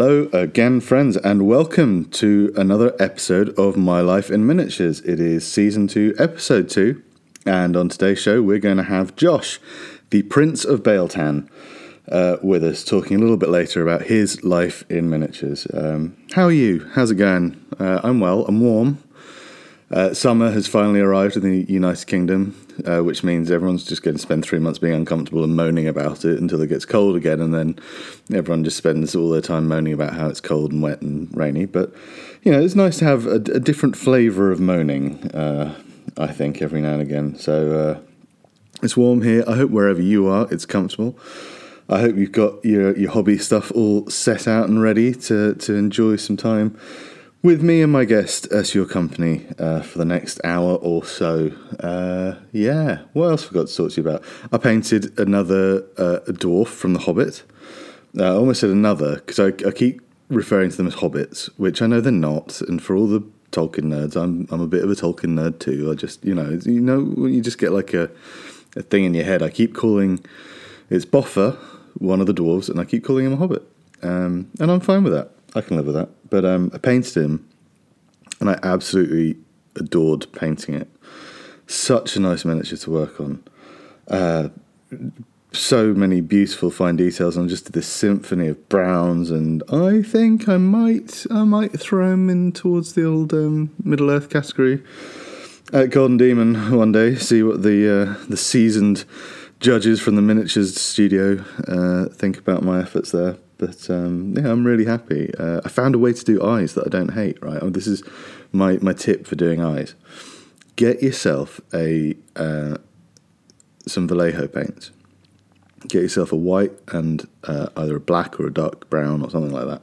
Hello again, friends, and welcome to another episode of My Life in Miniatures. It is season two, episode two, and on today's show, we're going to have Josh, the Prince of Bieltan, uh, with us, talking a little bit later about his life in miniatures. Um, how are you? How's it going? Uh, I'm well, I'm warm. Uh, summer has finally arrived in the United Kingdom, uh, which means everyone's just going to spend three months being uncomfortable and moaning about it until it gets cold again, and then everyone just spends all their time moaning about how it's cold and wet and rainy. But you know, it's nice to have a, a different flavour of moaning. Uh, I think every now and again. So uh, it's warm here. I hope wherever you are, it's comfortable. I hope you've got your your hobby stuff all set out and ready to to enjoy some time with me and my guest as your company uh, for the next hour or so. Uh, yeah, what else forgot to talk to you about? I painted another uh, dwarf from The Hobbit. Uh, I almost said another because I, I, keep referring to them as hobbits, which I know they're not. And for all the Tolkien nerds, I'm I'm a bit of a Tolkien nerd too. I just you know you know you just get like a a thing in your head. I keep calling it's Bofur, one of the dwarves, and I keep calling him a hobbit, um, and I'm fine with that. I can live with that. But um, I painted him, and I absolutely adored painting it. Such a nice miniature to work on. Uh, so many beautiful fine details on just this symphony of browns, and I think I might I might throw him in towards the old um, Middle Earth category at Golden Demon one day. See what the uh, the seasoned judges from the miniatures studio uh, think about my efforts there. But um, yeah, I'm really happy. Uh, I found a way to do eyes that I don't hate. Right, this is my my tip for doing eyes. Get yourself a uh, some Vallejo paints. Get yourself a white and uh, either a black or a dark brown or something like that,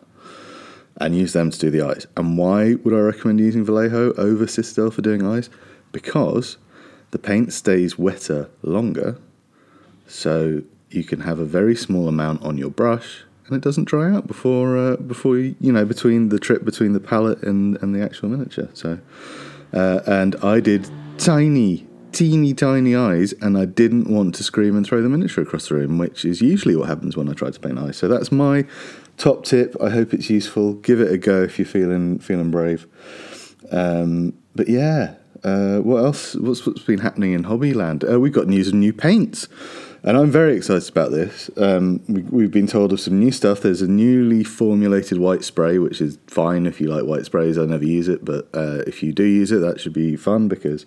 and use them to do the eyes. And why would I recommend using Vallejo over Citadel for doing eyes? Because the paint stays wetter longer, so you can have a very small amount on your brush and it doesn't dry out before uh, before you, know between the trip between the palette and, and the actual miniature. So, uh, and I did tiny, teeny tiny eyes, and I didn't want to scream and throw the miniature across the room, which is usually what happens when I try to paint eyes. So that's my top tip. I hope it's useful. Give it a go if you're feeling feeling brave. Um, but yeah, uh, what else? What's, what's been happening in Hobbyland? Uh, we've got news of new paints. And I'm very excited about this. Um, we, have been told of some new stuff. There's a newly formulated white spray, which is fine if you like white sprays. I never use it, but uh, if you do use it, that should be fun because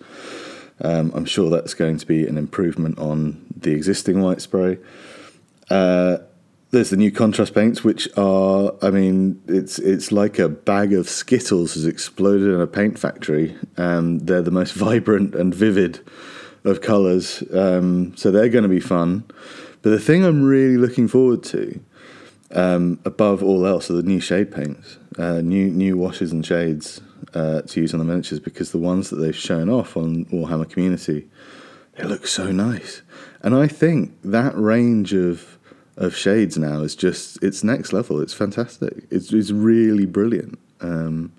um, I'm sure that's going to be an improvement on the existing white spray. Uh, there's the new contrast paints, which are, I mean, it's it's like a bag of Skittles has exploded in a paint factory. Um, they're the most vibrant and vivid of colours. Um, so they're going to be fun. But the thing I'm really looking forward to, um, above all else, are the new shade paints, uh, new new washes and shades uh, to use on the miniatures because the ones that they've shown off on Warhammer Community, they look so nice. And I think that range of of shades now is just it's next level. It's fantastic. It's it's really brilliant. Um,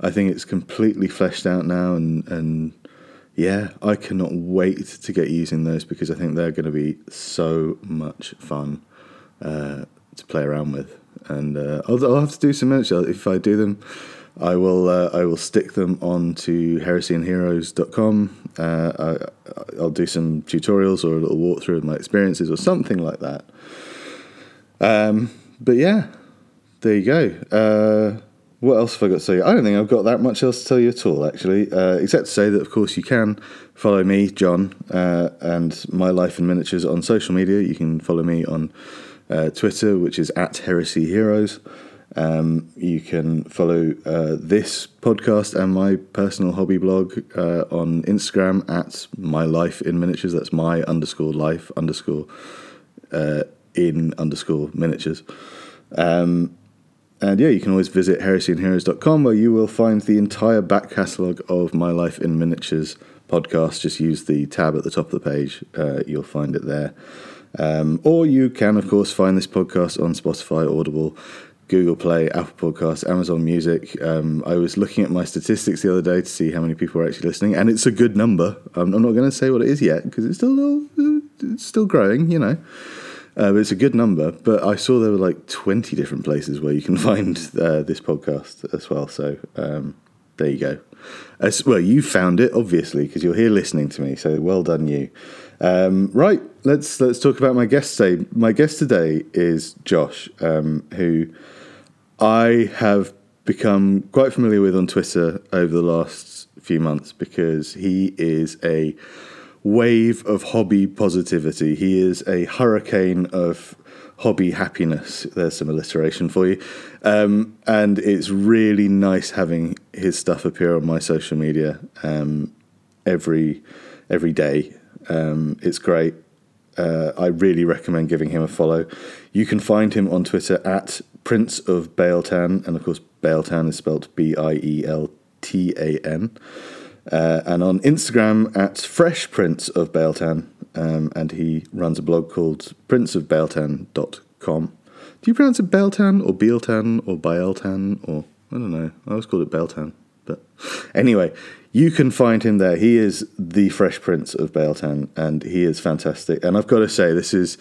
I think it's completely fleshed out now and and yeah, I cannot wait to get using those because I think they're going to be so much fun uh, to play around with. And uh, I'll, I'll, have to do some merch. If I do them, I will uh, I will stick them onto heresyandheroes.com. Uh, I, will do some tutorials or a little walkthrough of my experiences or something like that. Um, but yeah, there you go. What else have I got to say? I don't think I've got that much else to tell you at all, actually, uh, except to say that, of course, you can follow me, John, uh, and my life in miniatures on social media. You can follow me on uh, Twitter, which is at Heresy Heroes. Um, you can follow uh, this podcast and my personal hobby blog uh, on Instagram at my life in miniatures. That's my underscore life underscore uh, in underscore miniatures. Um, and yeah, you can always visit heresyandheroes.com where you will find the entire back catalogue of My Life in Miniatures podcast. Just use the tab at the top of the page, uh, you'll find it there. Um, or you can, of course, find this podcast on Spotify, Audible, Google Play, Apple Podcasts, Amazon Music. Um, I was looking at my statistics the other day to see how many people are actually listening, and it's a good number. Um, I'm not going to say what it is yet because it's still it's still growing, you know. Uh, it's a good number, but I saw there were like 20 different places where you can find uh, this podcast as well. So um, there you go. As, well, you found it obviously because you're here listening to me. So well done, you. Um, right, let's let's talk about my guest today. My guest today is Josh, um, who I have become quite familiar with on Twitter over the last few months because he is a wave of hobby positivity. He is a hurricane of hobby happiness. There's some alliteration for you. Um, and it's really nice having his stuff appear on my social media um, every every day. Um, it's great. Uh, I really recommend giving him a follow. You can find him on Twitter at Prince of Bieltan, and of course, Bieltan is spelled B I E L T A N. Uh, and on Instagram at Fresh Prince of Bieltan, um, and he runs a blog called princeofbieltan.com. Do you pronounce it Beltan or Bieltan or Bieltan or I don't know. I always called it Beltan. But anyway, you can find him there. He is the Fresh Prince of Bieltan, and he is fantastic. And I've got to say, this is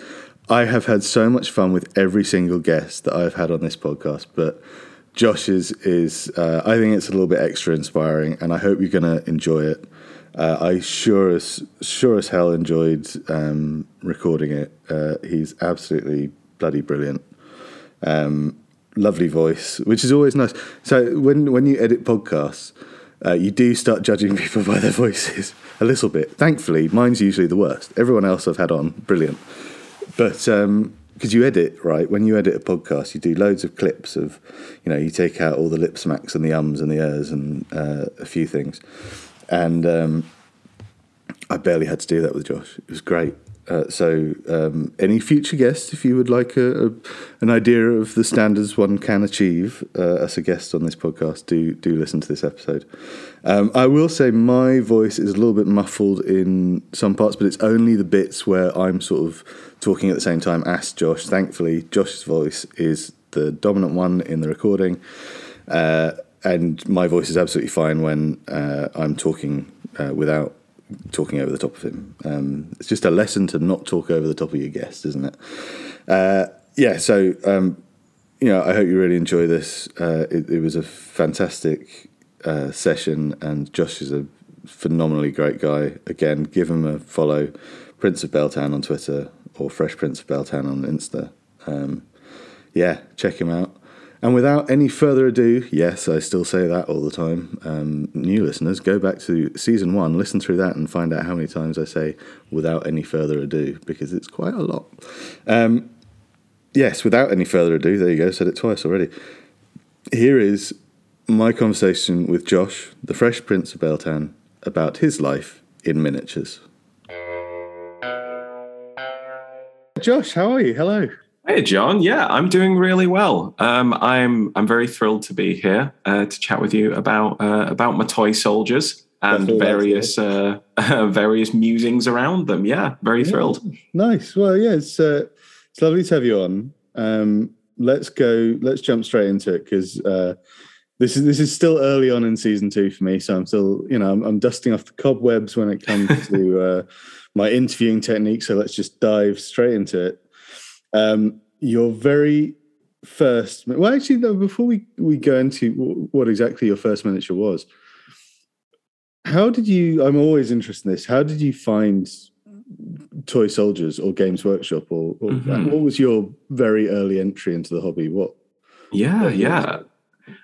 I have had so much fun with every single guest that I've had on this podcast, but Josh is is uh, I think it's a little bit extra inspiring, and I hope you're to enjoy it. Uh, I sure as sure as hell enjoyed um, recording it. Uh, he's absolutely bloody brilliant. Um, lovely voice, which is always nice. So when when you edit podcasts, uh, you do start judging people by their voices a little bit. Thankfully, mine's usually the worst. Everyone else I've had on, brilliant. But um, because you edit right? When you edit a podcast you do loads of clips of you know you take out all the lip smacks and the ums and the ers and uh, a few things. And um, i barely had to do that with josh. It was great. Uh, so um, any future guests if you would like a, a, an idea of the standards one can achieve uh, as a guest on this podcast do do listen to this episode. Um, i will say my voice is a little bit muffled in some parts but it's only the bits where i'm sort of talking at the same time as Josh. Thankfully, Josh's voice is the dominant one in the recording, uh, and my voice is absolutely fine when uh, I'm talking uh, without talking over the top of him. Um, it's just a lesson to not talk over the top of your guest, isn't it? Uh, yeah. So. Um, you know, I hope you really enjoy this. Uh, it, it, was a fantastic uh, session, and Josh is a phenomenally great guy. Again, give him a follow, Prince of Bieltan on Twitter, or Fresh Prince of Bieltan on Insta. Um, yeah, check him out. And without any further ado, yes, I still say that all the time. Um, new listeners, go back to season one, listen through that, and find out how many times I say without any further ado, because it's quite a lot. Um, yes, without any further ado, there you go, said it twice already. Here is my conversation with Josh, the Fresh Prince of Bieltan, about his life in miniatures. Josh, how are you? Hello. Hey, John. Yeah, I'm doing really well. Um, I'm I'm very thrilled to be here uh, to chat with you about uh, about my toy soldiers and various uh, various musings around them. Yeah, very yeah. thrilled. Nice. Well, yeah, it's uh, it's lovely to have you on. Um, let's go. Let's jump straight into it because uh, this is this is still early on in season two for me. So I'm still, you know, I'm, I'm dusting off the cobwebs when it comes to uh, my interviewing technique. So let's just dive straight into it. Um, your very first, well, actually, though, before we, we go into what exactly your first miniature was, how did you? I'm always interested in this. How did you find Toy Soldiers or Games Workshop, or, or mm-hmm. what was your very early entry into the hobby? What? Yeah, yeah.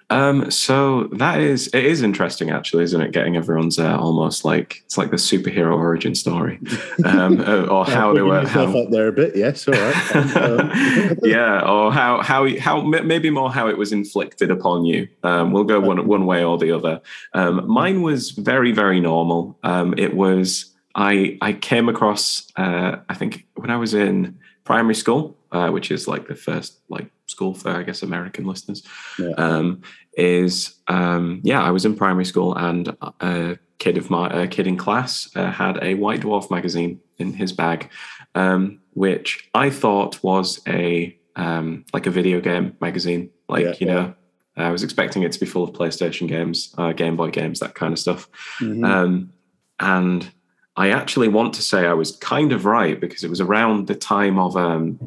Um, so that is it is interesting actually, isn't it? Getting everyone's uh, almost like it's like the superhero origin story, um, uh, or how they were how, up there a bit. Yes, all right. Um, yeah, or how how how maybe more how it was inflicted upon you. Um, we'll go one one way or the other. Um, mine was very very normal. Um, it was I I came across uh, I think when I was in primary school, uh, which is like the first like school for I guess American listeners, yeah. um, is um, yeah I was in primary school and a kid of my a kid in class uh, had a White Dwarf magazine in his bag, um, which I thought was a um, like a video game magazine, like yeah, you know. I was expecting it to be full of PlayStation games, uh, Game Boy games, that kind of stuff. Mm-hmm. Um, and I actually want to say I was kind of right because it was around the time of um,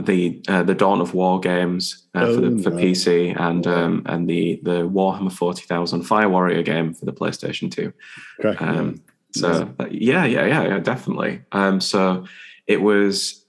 the uh, the Dawn of War games uh, for the Oh, for. PC and um, and the the Warhammer Forty Thousand Fire Warrior game for the PlayStation Two. Correct. Um, so uh, yeah, yeah, yeah, yeah, definitely. Um, so it was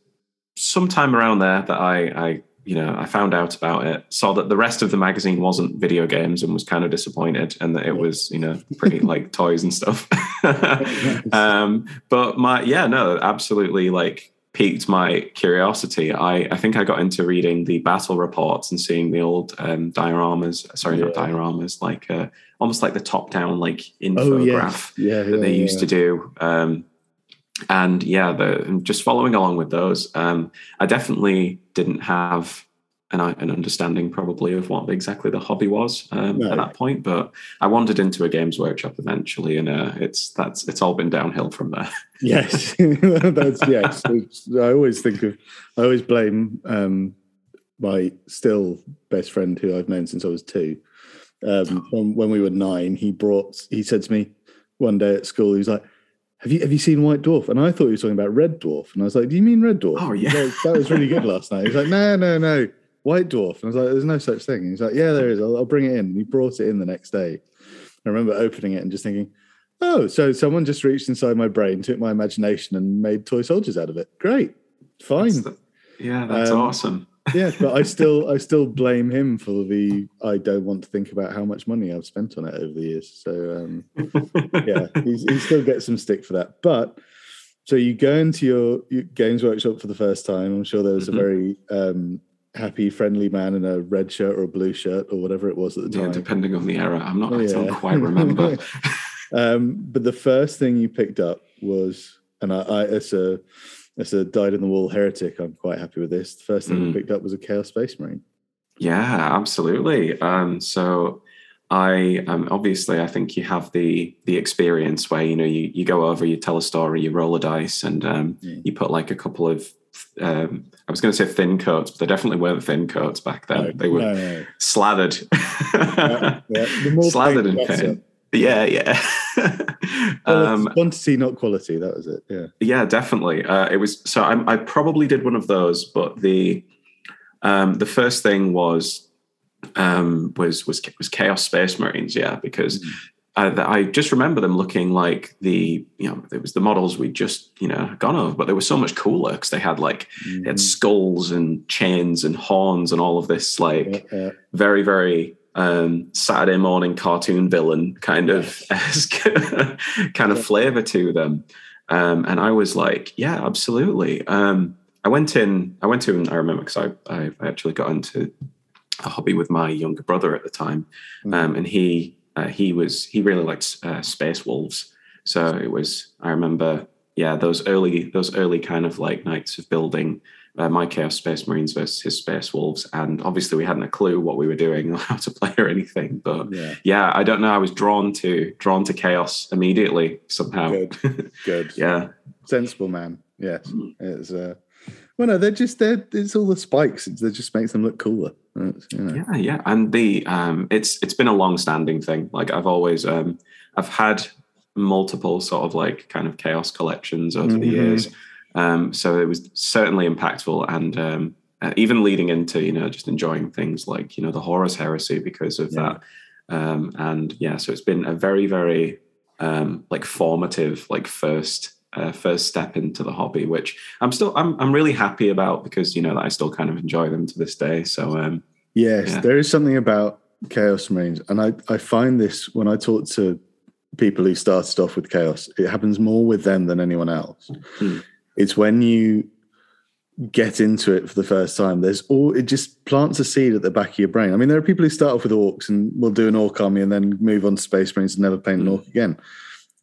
sometime around there that I, I, you know, I found out about it. Saw that the rest of the magazine wasn't video games and was kind of disappointed, and that it was, you know, pretty like toys and stuff. um, but my, yeah, no, absolutely, like piqued my curiosity. I, I think I got into reading the battle reports and seeing the old um, dioramas. Sorry, not dioramas, like uh, almost like the top-down like oh infograph yes. Yeah. that they used to do. Um, and yeah, the, just following along with those, um, I definitely didn't have an, an understanding probably of what exactly the hobby was um, No. at that point. But I wandered into a games workshop eventually, and uh, it's that's it's all been downhill from there. Yes, that's yes. I always think of. I always blame um, my still best friend who I've known since I was two. Um, when, when we were nine, he brought. He said to me one day at school, he was like, "Have you have you seen White Dwarf?" And I thought he was talking about Red Dwarf, and I was like, "Do you mean Red Dwarf?" Oh, yeah. that was really good last night. He's like, "No, no, no, White Dwarf." And I was like, "There's no such thing." And he's like, "Yeah, there is. I'll, I'll bring it in." And he brought it in the next day. I remember opening it and just thinking, oh, so someone just reached inside my brain, took my imagination, and made toy soldiers out of it. Great, fine. That's the- yeah, that's Um, awesome. yeah, but I still, I still blame him for the. I don't want to think about how much money I've spent on it over the years. So um, yeah, he's, he still gets some stick for that. But so you go into your, your games workshop for the first time. I'm sure there was Mhm. a very um, happy, friendly man in a red shirt or a blue shirt or whatever it was at the yeah, time. depending on the era, I'm not. I don't quite remember. um, but the first thing you picked up was, and I, I as a as a dyed in the wall heretic, I'm quite happy with this. The first thing you Mm. picked up was a Chaos Space Marine. Yeah, absolutely. Um, so I um, obviously I think you have the the experience where you know you, you go over, you tell a story, you roll a dice, and um, Yeah. you put like a couple of um, I was going to say thin coats, but they definitely weren't thin coats back then. No, they were no, no. slathered, Yeah, yeah. Slathered in paint. Yeah, yeah. Um, quantity, not quality. That was it. Yeah. yeah, definitely. Uh, it was so I, I probably did one of those, but the um, the first thing was um, was was was Chaos Space Marines. Yeah, because I, I just remember them looking like the you know it was the models we just you know gone over, but they were so much cooler because they had like they had Mhm. skulls and chains and horns and all of this like Yeah, yeah. very very um saturday morning cartoon villain kind of kind of flavor to them. Um and i was like yeah absolutely. Um i went in i went to and i remember because I, I i actually got into a hobby with my younger brother at the time. Um and he uh, he was he really liked uh, space wolves so it was i remember yeah those early those early kind of like nights of building uh, my Chaos Space Marines versus his Space Wolves, and obviously we hadn't a clue what we were doing or how to play or anything. But Yeah. yeah, I don't know. I was drawn to drawn to Chaos immediately somehow. Good. Good. yeah, Sensible man. Yes. It's uh well no, they're just they're it's all the spikes. It that just makes them look cooler. You know. yeah, yeah. And the um, it's it's been a long standing thing. Like I've always um, I've had multiple sort of like kind of Chaos collections over the Mhm. years. Um, so it was certainly impactful and. Um, uh, even leading into you know just enjoying things like you know the Horus Heresy because of Yeah. that um, and yeah so it's been a very very um, like formative like first uh, first step into the hobby which i'm still i'm, I'm really happy about because you know that i still kind of enjoy them to this day so um Yes, Yeah. there is something about Chaos Marines, and I, I find this when I talk to people who started off with Chaos, it happens more with them than anyone else. Hmm. It's when you get into it for the first time, there's all it just plants a seed at the back of your brain. I mean, there are people who start off with orcs and will do an orc army and then move on to Space Marines and never paint an Hmm. orc again.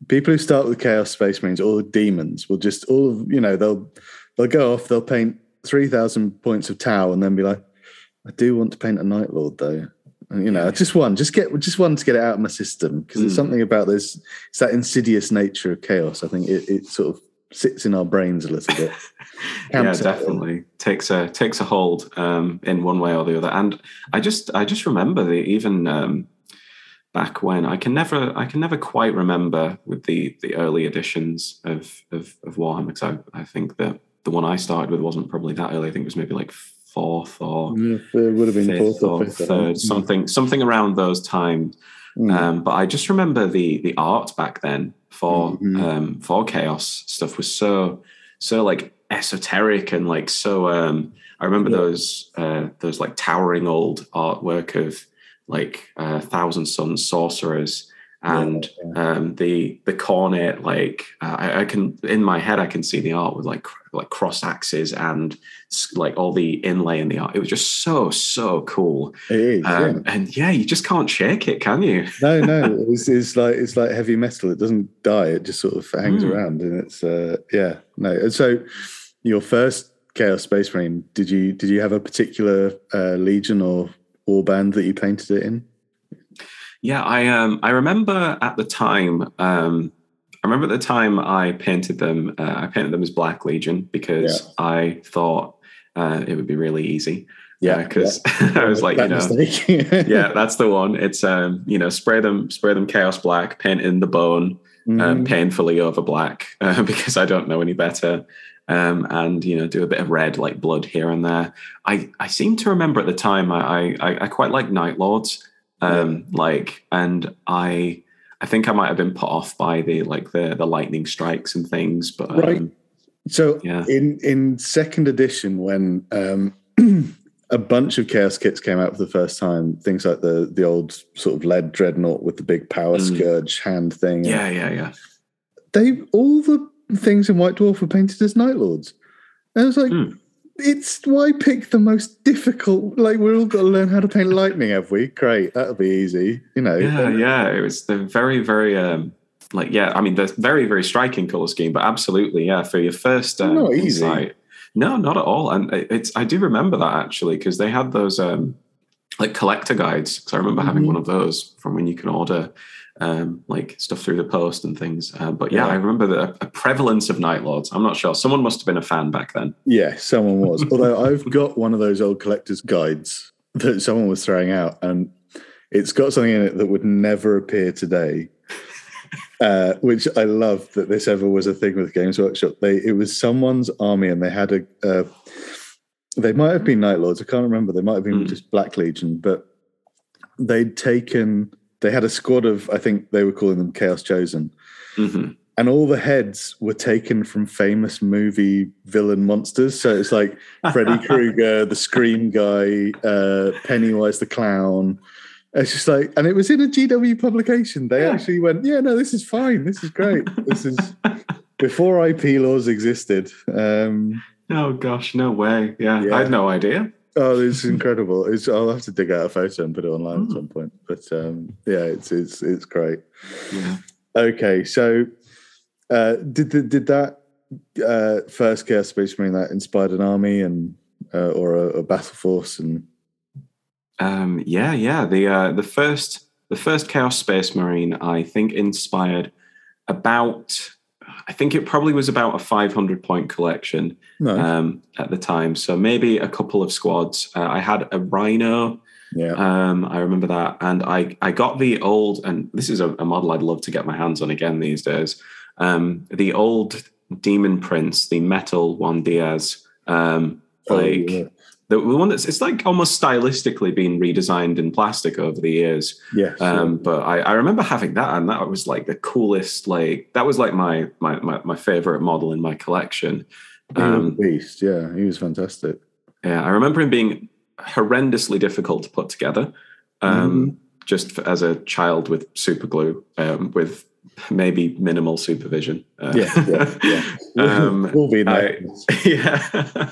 People who start with Chaos Space Marines or demons will just all of you know they'll they'll go off they'll paint three thousand points of Tau and then be like, I do want to paint a Night Lord though. And, you know, Yeah. just one, just get just one to get it out of my system because there's Mm. something about this. It's that insidious nature of chaos. I think it, it sort of sits in our brains a little bit. yeah Camps out. definitely takes a takes a hold um in one way or the other and i just i just remember the even um back when i can never i can never quite remember with the the early editions of of, of warhammer because I, I think that the one I started with wasn't probably that early. I think it was maybe like fourth or Yeah, it would have been fourth or fifth. Third, something something around those times. Mm. Um, but I just remember the the art back then for Mhm. um, for chaos stuff was so so like esoteric and like so. Um, I remember Yeah. those uh, those like towering old artwork of like uh, Thousand Sons sorcerers and um, the the Khornate like uh, I, I can in my head I can see the art with like like cross axes and like all the inlay in the art. It was just so so cool. It is. yeah. Um, and yeah, you just can't shake it, can you? No, no, it's, it's like it's like heavy metal. It doesn't die. It just sort of hangs Mm. around, and it's uh, yeah, no. And so, your first Chaos Space Marine, did you did you have a particular uh, legion or war band that you painted it in? Yeah, I um I remember at the time um I remember at the time I painted them uh, I painted them as Black Legion because I thought uh, it would be really easy. Yeah, because I was like, you know, yeah, that's the one. It's um, you know, spray them, spray them chaos black, paint in the bone, um, Mhm. painfully over black, uh, because I don't know any better. Um, and you know, do a bit of red, like blood here and there. I I seem to remember at the time I I, I quite like Night Lords, um, like, and I I think I might have been put off by the like the the lightning strikes and things, but um, Right. So Yeah. in in second edition, when um, a bunch of chaos kits came out for the first time, things like the the old sort of lead dreadnought with the big power Mm. scourge hand thing, yeah, yeah, yeah. they all the things in White Dwarf were painted as Night Lords. And I was like, Hmm. it's why pick the most difficult? Like we're all got to learn how to paint lightning, have we? Great, that'll be easy, you know. Yeah, yeah. It was the very, very um like yeah, I mean the very, very striking color scheme, but absolutely, yeah, for your first um, Not easy. insight. No, not at all. And it's I do remember that actually, because they had those um like collector guides. Because I remember having Mhm. one of those from when you can order um like stuff through the post and things. Uh, but yeah, Yeah. I remember the a prevalence of Night Lords. I'm not sure. Someone must have been a fan back then. Yeah, someone was. Although I've got one of those old collector's guides that someone was throwing out, and it's got something in it that would never appear today. Uh, which I love that this ever was a thing with Games Workshop. They it was someone's army, and they had a. Uh, they might have been Night Lords. I can't remember. They might have been Hmm. just Black Legion, but they'd taken. They had a squad of. I think they were calling them Chaos Chosen, hmm and all the heads were taken from famous movie villain monsters. So it's like Freddy Krueger, the Scream guy, uh, Pennywise the clown. It's just like, and it was in a GW publication. They Yeah. actually went, "Yeah, no, this is fine. This is great. This is before IP laws existed." Um, Oh gosh, no way. Yeah, Yeah. I had no idea. Oh, it's incredible. It's, I'll have to dig out a photo and put it online at Mm. some point. But um, yeah, it's it's it's great. Yeah. Okay, so uh, did the, did that uh, first Chaos Space Marine that inspired an army and uh, or a, a battle force and Um, yeah, yeah. The uh, the first the first Chaos Space Marine I think inspired about I think it probably was about a 500 point collection no, um, at the time. So maybe a couple of squads. Uh, I had a Rhino. yeah, Um, I remember that, and I I got the old and this is a, a model I'd love to get my hands on again these days. Um, the old Demon Prince, the metal Juan Diaz. Um, Oh, like yeah. The one that's it's like almost stylistically been redesigned in plastic over the years. yeah, sure. Um, but I, I remember having that, and that was like the coolest. Like that was like my my my, my favorite model in my collection. He was a Um, beast. Yeah, he was fantastic. yeah, I remember him being horrendously difficult to put together. Um, Mm-hmm. Just for, as a child with super glue, um, with maybe minimal supervision. Uh, Yeah, yeah, yeah. Um, we'll be in I- yeah,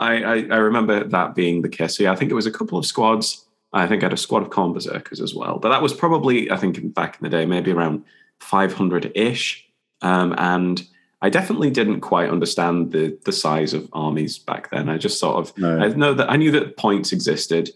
I, I I remember that being the case. So yeah, I think it was a couple of squads. I think I had a squad of Khorne berserkers as well, but that was probably I think back in the day maybe around five hundred ish, um, and I definitely didn't quite understand the the size of armies back then. I just sort of No. I know that I knew that points existed,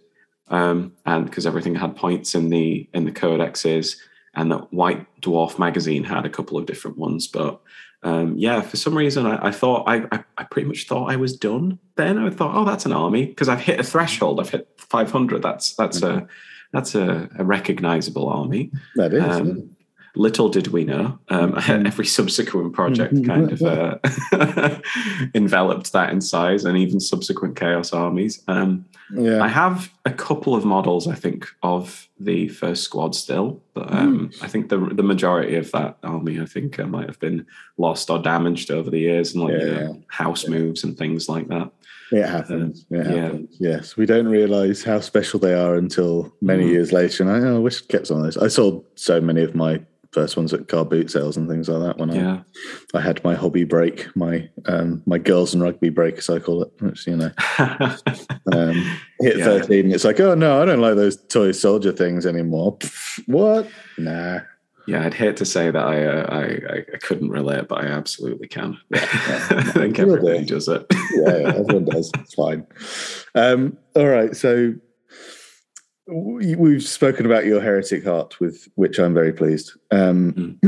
um, and because everything had points in the in the codexes, and that White Dwarf magazine had a couple of different ones. But um, yeah, for some reason, I, I thought I, I I pretty much thought I was done. Then I thought, oh, that's an army because I've hit a threshold. I've hit 500. That's that's a that's a, a recognizable army. that is. Um, little did we know, um, every subsequent project kind of uh, enveloped that in size, and even subsequent Chaos armies. Um, Yeah. I have a couple of models, I think, of the first squad still, but um, I think the the majority of that army, I think, uh, might have been lost or damaged over the years, and like you Yeah. know, house moves and things like that. It happens. it yeah. Yes, we don't realize how special they are until many Mm. years later. And I, oh, I wish I'd kept some of those. I sold so many of my first ones at car boot sales and things like that when Yeah, I, I had my hobby break, my um, my girls and rugby break, as I call it. Which you know, um, hit Yeah. thirteen, it's like, oh no, I don't like those toy soldier things anymore. Pff, what? Nah. yeah. I'd hate to say that I uh, I, I couldn't relate, but I absolutely can. yeah. I think everybody do. does it. yeah, yeah, everyone does. It's fine. Um, all right, so we've spoken about your heretic heart, with which I'm very pleased. Um,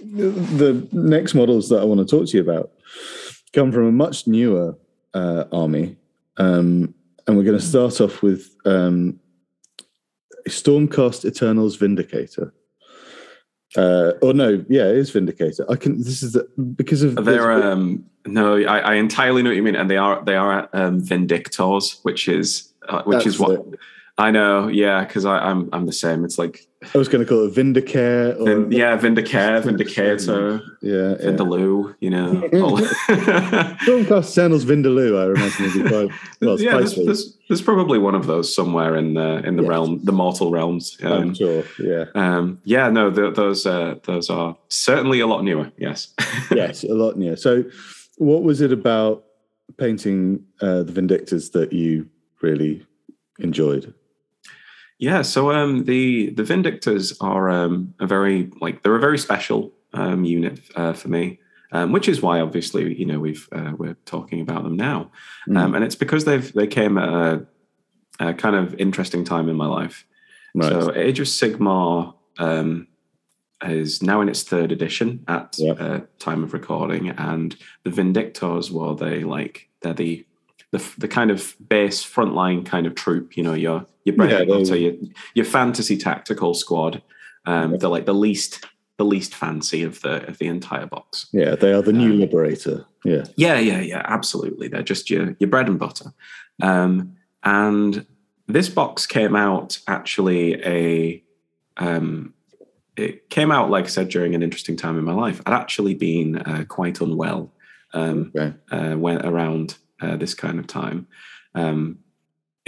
the next models that I want to talk to you about come from a much newer uh, army, um, and we're going to start off with um, Stormcast Eternals Vindicator. Uh, or no, yeah, it is Vindicator. I can. This is the, because of They're um no, I, I entirely know what you mean, and they are they are um, Vindictors, which is uh, which is what it. I know. Yeah, because I'm I'm the same. It's like I was going to call it Vindicare. Or, Vin, yeah, Vindicare, Vindicator, yeah, yeah. Vindaloo. You know, Stormcast Eternals Vindaloo, I imagine quite well. yeah. There's, there's, there's probably one of those somewhere in the in the Yes. realm, the mortal realms. I'm Um, sure. Yeah. um, yeah, no, th- those uh, those are certainly a lot newer. Yes. yes, a lot newer. So, what was it about painting uh, the Vindictors that you really enjoyed? Yeah, so um, the the Vindictors are um, a very like they're a very special um, unit uh, for me, um, which is why obviously you know we've uh, we're talking about them now, um, and it's because they've they came at a, a kind of interesting time in my life. Right. So Age of Sigmar um, is now in its third edition at Yeah. uh, time of recording, and the Vindictors, well, they like they're the the, the kind of base frontline kind of troop. You know, your your bread Yeah, butter, your your fantasy tactical squad. Um, Yeah. They're like the least the least fancy of the of the entire box. yeah, they are the new Um, Liberator. Yeah. Yeah, yeah, yeah, absolutely. They're just your your bread and butter. Um, and this box came out actually a um, it came out like I said during an interesting time in my life. I'd actually been uh, quite unwell um, Okay. uh, went around uh, this kind of time. Um,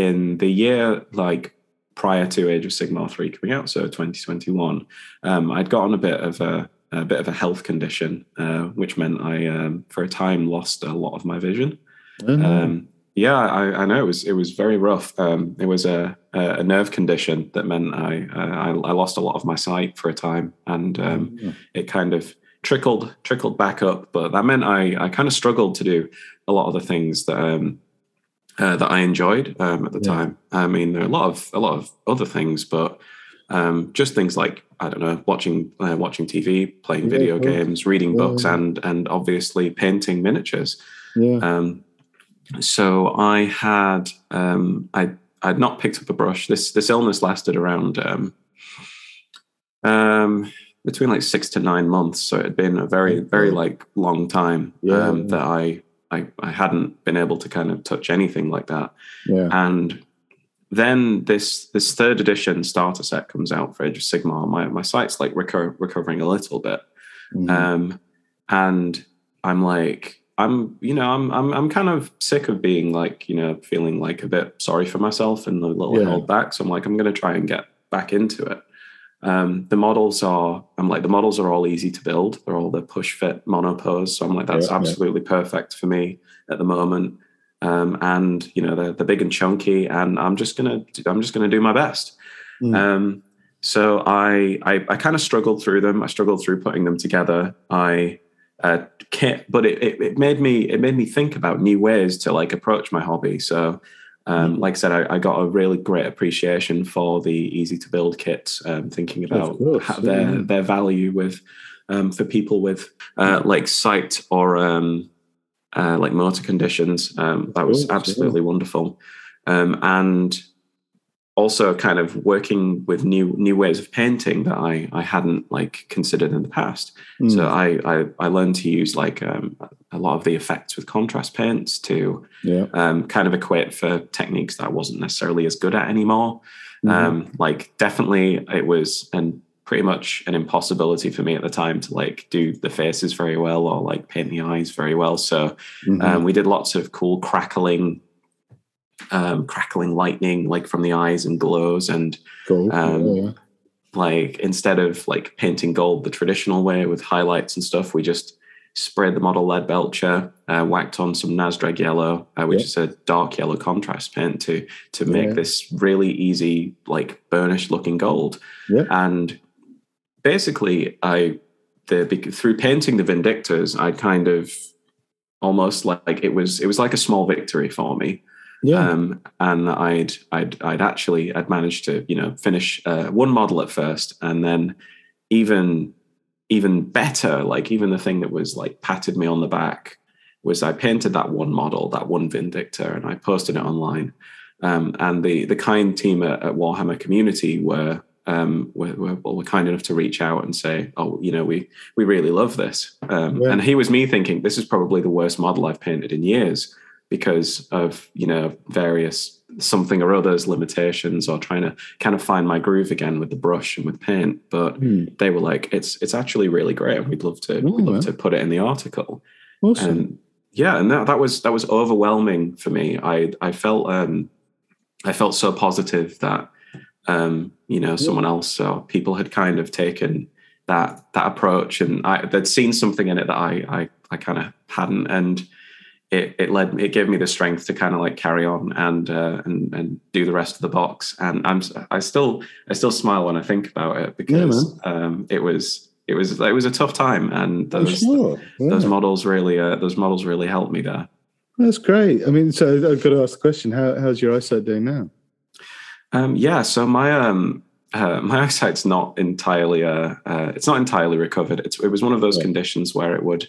in the year like prior to Age of Sigmar three coming out, so 2021, um, I'd gotten a bit of a, a bit of a health condition, uh, which meant I, um, for a time, lost a lot of my vision. Oh, Um, yeah, I, I know it was it was very rough. Um, it was a, a nerve condition that meant I, uh, I I lost a lot of my sight for a time, and um, yeah. it kind of trickled trickled back up. But that meant I I kind of struggled to do a lot of the things that um, uh, that I enjoyed um, at the Yeah. time. I mean, there are a lot of a lot of other things, but um, just things like I don't know, watching uh, watching TV, playing Yeah, video games, reading books, and and obviously painting miniatures. yeah. Um, so I had um, I I'd not picked up a brush. This this illness lasted around um, um, between like six to nine months. So it had been a very very like long time Yeah, um, yeah. that I, I I hadn't been able to kind of touch anything like that. yeah. And then this this third edition starter set comes out for Age of Sigmar. My my sight's like reco- recovering a little bit. Mhm. Um, and I'm like, I'm, you know, I'm, I'm, I'm kind of sick of being like, you know, feeling like a bit sorry for myself and a little Yeah. held back. So I'm like, I'm going to try and get back into it. Um, the models are, I'm like, the models are all easy to build. They're all the push fit monopose. So I'm like, that's Yeah, yeah. absolutely perfect for me at the moment. Um, and you know, they're, they're big and chunky and I'm just going to, I'm just to do my best. Mm. Um, so I, I, I kind of struggled through them. I struggled through putting them together. I, uh, can't, but it, it, it made me, it made me think about new ways to like approach my hobby. So, um, like I said, I, I got a really great appreciation for the easy to build kits. Um, thinking about course, how their yeah. their value with um, for people with uh, like sight or um, uh, like motor conditions. Um, that was course, yeah. absolutely wonderful. Um, and also kind of working with new new ways of painting that I I hadn't like considered in the past. Mm. So I, I, I learned to use like um, a lot of the effects with contrast paints to yeah. um, kind of equate for techniques that I wasn't necessarily as good at anymore. Mm-hmm. Um, like definitely it was and pretty much an impossibility for me at the time to like do the faces very well or like paint the eyes very well. So mm-hmm. um, we did lots of cool crackling um, crackling lightning like from the eyes and glows and cool. um, yeah. like instead of like painting gold the traditional way with highlights and stuff we just sprayed the model Leadbelcher uh, whacked on some Nazdreg yellow uh, which is a dark yellow contrast paint to to make yeah. this really easy like burnished looking gold and basically i the through painting the vindictors i kind of almost like it was it was like a small victory for me yeah. Um, and I'd, I'd, I'd actually, I'd managed to, you know, finish uh, one model at first, and then even, even better, like even the thing that was like patted me on the back was I painted that one model, that one Vindictor, and I posted it online. Um, and the the kind team at, at Warhammer Community were um, were, were, were, kind enough to reach out and say, "Oh, you know, we we really love this." Um, yeah. And he was me thinking, "This is probably the worst model I've painted in years." Because of you know various something or other's limitations or trying to kind of find my groove again with the brush and with paint but mm. they were like it's it's actually really great and we'd love to oh, we'd love man. to put it in the article awesome. and yeah and that, that was that was overwhelming for me i i felt um i felt so positive that um you know someone else so people had kind of taken that that approach and i they'd seen something in it that i i, I kind of hadn't and it, it led it gave me the strength to kind of like carry on and uh, and and do the rest of the box. And I'm I still I still smile when I think about it because yeah, um, it was it was it was a tough time, and those sure. yeah. those models really uh, those models really helped me there. That's great. I mean, so I've got to ask the question: How, how's your eyesight doing now? Um, yeah, so my um, uh, my eyesight's not entirely uh, uh, it's not entirely recovered. It's, it was one of those right. conditions where it would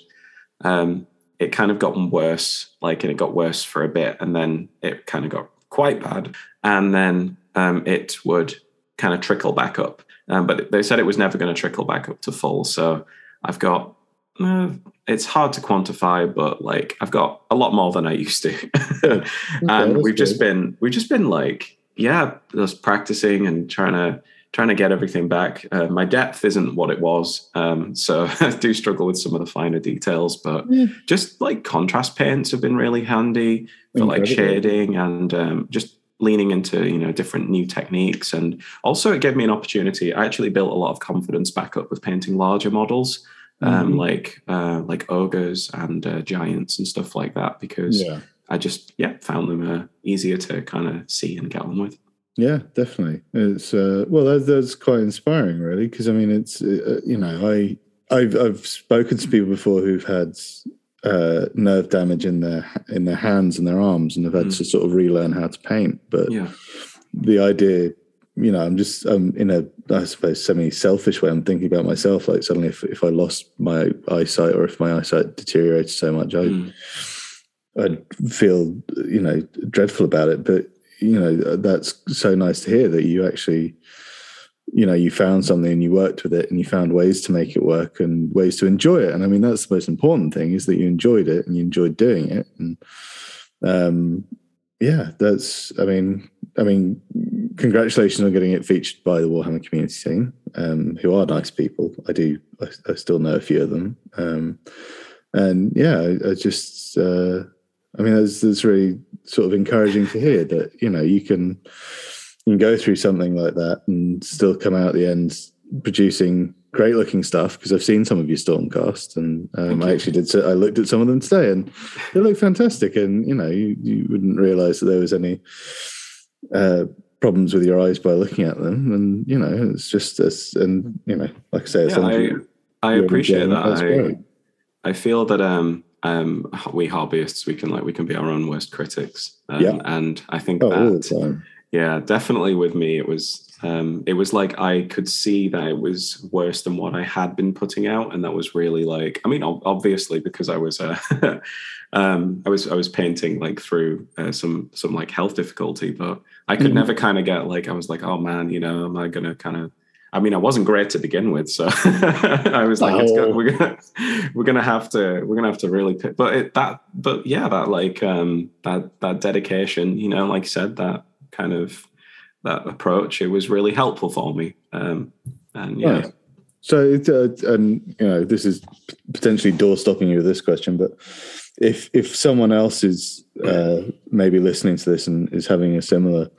um, it kind of got worse, like, and it got worse for a bit, and then it kind of got quite bad, and then um, it would kind of trickle back up. Um, but they said it was never going to trickle back up to full. So I've got. Uh, it's hard to quantify, but like I've got a lot more than I used to, okay, and we've good. just been we've just been like yeah, just practicing and trying to trying to get everything back. Uh, my depth isn't what it was, um, so I do struggle with some of the finer details. But yeah. just like contrast paints have been really handy for Incredible. like shading and um, just leaning into you know different new techniques. And also, it gave me an opportunity. I actually built a lot of confidence back up with painting larger models. Um, mm-hmm. like uh, like ogres and uh, giants and stuff like that because yeah. I just yeah found them uh, easier to kind of see and get on with. Yeah, definitely. It's uh, well, that, that's quite inspiring, really, because I mean, it's uh, you know, I I've I've spoken to people before who've had uh, nerve damage in their in their hands and their arms, and have had mm. to sort of relearn how to paint. But yeah. the idea, you know, I'm just I'm in a I suppose semi selfish way. I'm thinking about myself. Like suddenly, if if I lost my eyesight or if my eyesight deteriorated so much, I. Mm. I'd feel, you know, dreadful about it. But you know that's so nice to hear that you actually you know you found something and you worked with it and you found ways to make it work and ways to enjoy it. And i mean that's the most important thing is that you enjoyed it and you enjoyed doing it. And um yeah that's i mean i mean congratulations on getting it featured by the warhammer community team. Um who are nice people. I do i, I still know a few of them. Um and yeah i, I just uh I mean, that's, that's really sort of encouraging to hear that, you know, you can, you can go through something like that and still come out at the end producing great looking stuff because I've seen some of your Stormcast and um, I actually did. So I looked at some of them today and they look fantastic. And you know, you, you wouldn't realize that there was any uh, problems with your eyes by looking at them. And you know, it's just this. And you know, like I say, yeah, I, I appreciate that. I, I feel that um, um, we hobbyists we can like we can be our own worst critics um, yeah. and i think oh, that yeah, definitely with me, it was um, it was like I could see that it was worse than what I had been putting out, and that was really like I mean, obviously because I was uh, um, I was I was painting like through uh, some some like health difficulty, but I could mm-hmm. never kind of get like I was like, oh man, you know, am I gonna kind of I mean, I wasn't great to begin with, so I was like, oh. gonna, we're gonna we're gonna have to we're gonna have to really pick. But it, that, but yeah, that like um, that that dedication, you know, like I said, that kind of that approach, it was really helpful for me. Um, and yeah. Right. So, uh, and you know, this is potentially door stopping you with this question, but if if someone else is uh, maybe listening to this and is having a similar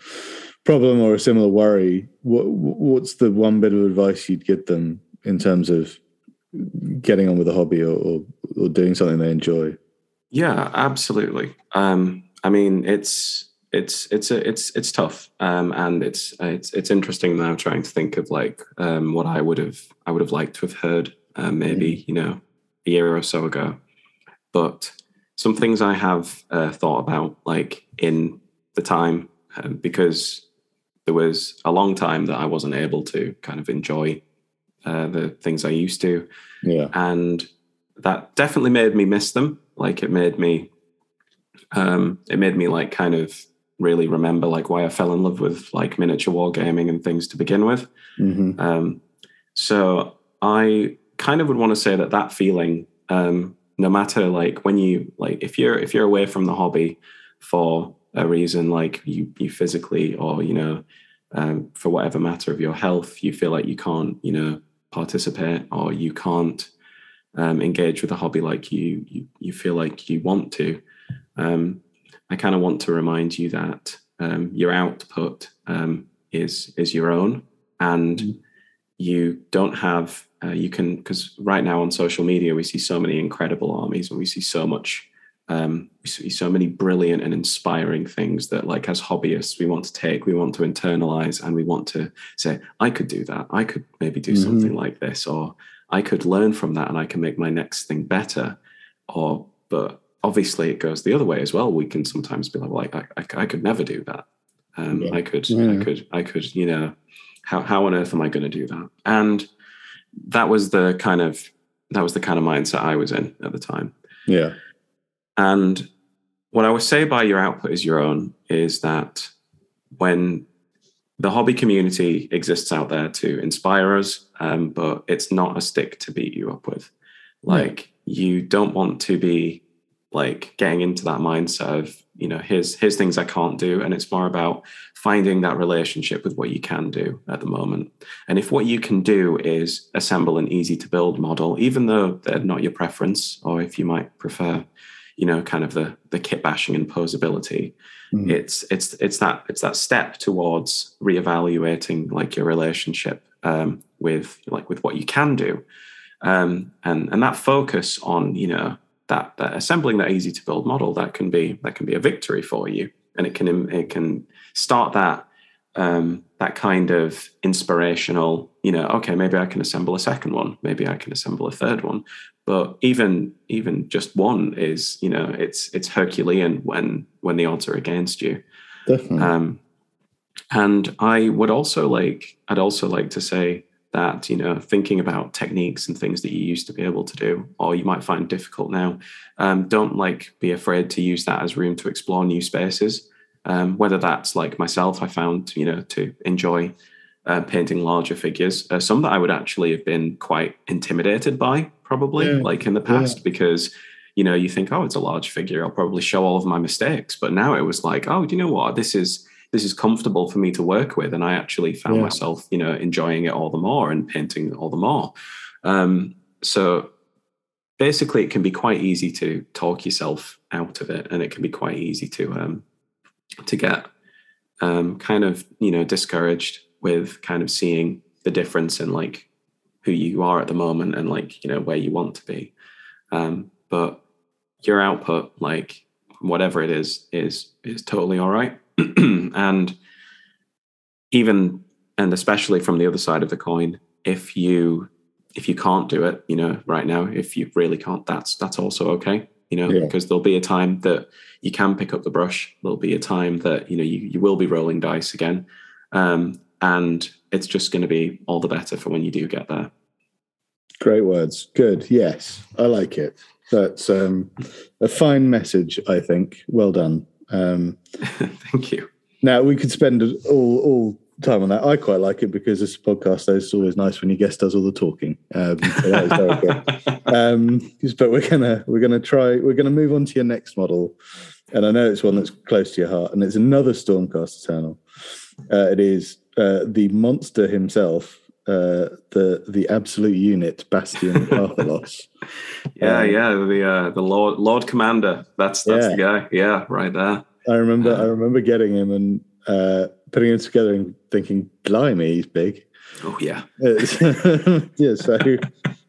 problem or a similar worry, what what's the one bit of advice you'd give them in terms of getting on with a hobby or, or, or doing something they enjoy? Yeah, absolutely. Um, I mean, it's it's it's a, it's it's tough, um, and it's it's it's interesting now trying to think of like um, what I would have I would have liked to have heard uh, maybe mm. you know a year or so ago, but some things I have uh, thought about like in the time um, because there was a long time that I wasn't able to kind of enjoy uh, the things I used to. Yeah. And that definitely made me miss them. Like it made me, um, it made me like kind of really remember like why I fell in love with like miniature wargaming and things to begin with. Mm-hmm. Um, so I kind of would want to say that that feeling, um, no matter like when you like if you're if you're away from the hobby for a reason like you you physically or you know um, for whatever matter of your health you feel like you can't you know participate or you can't um, engage with a hobby like you you, you feel like you want to um, i kind of want to remind you that um, your output um, is is your own and mm-hmm. you don't have uh, you can because right now on social media we see so many incredible armies and we see so much um, we see so many brilliant and inspiring things that like as hobbyists we want to take we want to internalize and we want to say i could do that. I could maybe do mm-hmm. something like this or i could learn from that and i can make my next thing better. Or but obviously it goes the other way as well. We can sometimes be like i, I, I could never do that. Um, yeah. i could yeah. i could i could you know how, how on earth am i going to do that? And that was the kind of that was the kind of mindset i was in at the time. Yeah and what I would say by your output is your own is that when the hobby community exists out there to inspire us, um, but it's not a stick to beat you up with. Like yeah. you don't want to be like getting into that mindset of you know here's here's things I can't do, and it's more about finding that relationship with what you can do at the moment. And if what you can do is assemble an easy to build model, even though they're not your preference, or if you might prefer you know kind of the the kit bashing and posability. Mm. it's it's it's that it's that step towards reevaluating like your relationship um, with like with what you can do. Um, and and that focus on you know that that assembling that easy to build model that can be that can be a victory for you. And it can it can start that um, that kind of inspirational, you know, okay, maybe I can assemble a second one, maybe I can assemble a third one. But even even just one is, you know, it's it's Herculean when when the odds are against you. Definitely. Um, and I would also like, I'd also like to say that you know, thinking about techniques and things that you used to be able to do, or you might find difficult now, um, don't like be afraid to use that as room to explore new spaces. Um, whether that's like myself, I found you know to enjoy uh, painting larger figures. Uh, some that I would actually have been quite intimidated by, probably yeah. like in the past, yeah. because you know you think, oh, it's a large figure. I'll probably show all of my mistakes. But now it was like, oh, do you know what? This is this is comfortable for me to work with, and I actually found yeah. myself, you know, enjoying it all the more and painting all the more. Um, so basically, it can be quite easy to talk yourself out of it, and it can be quite easy to um, to get um, kind of you know discouraged with kind of seeing the difference in like who you are at the moment and like you know where you want to be. Um, but your output like whatever it is is is totally all right. And even and especially from the other side of the coin if you if you can't do it you know right now if you really can't that's that's also okay you know, Yeah. because there'll be a time that you can pick up the brush. There'll be a time that you know you, you will be rolling dice again, um, and it's just going to be all the better for when you do get there. Great words. Good. Yes, I like it. That's um, a fine message. I think. Well done. Um, Thank you. now we could spend all all time on that. I quite like it because this podcast is always nice when your guest does all the talking. Um, so that is very good. um, but we're gonna we're gonna try we're gonna move on to your next model, and I know it's one that's close to your heart, and it's another Stormcast Eternal. Uh, it is uh, the monster himself, uh, the the absolute unit, Bastion Carthalos. yeah, Um, yeah, the uh, the Lord Lord Commander. That's that's Yeah. the guy. Yeah, right there. I remember I remember getting him and uh, putting him together and thinking, "Blimey, he's big." Oh yeah. Yeah. So,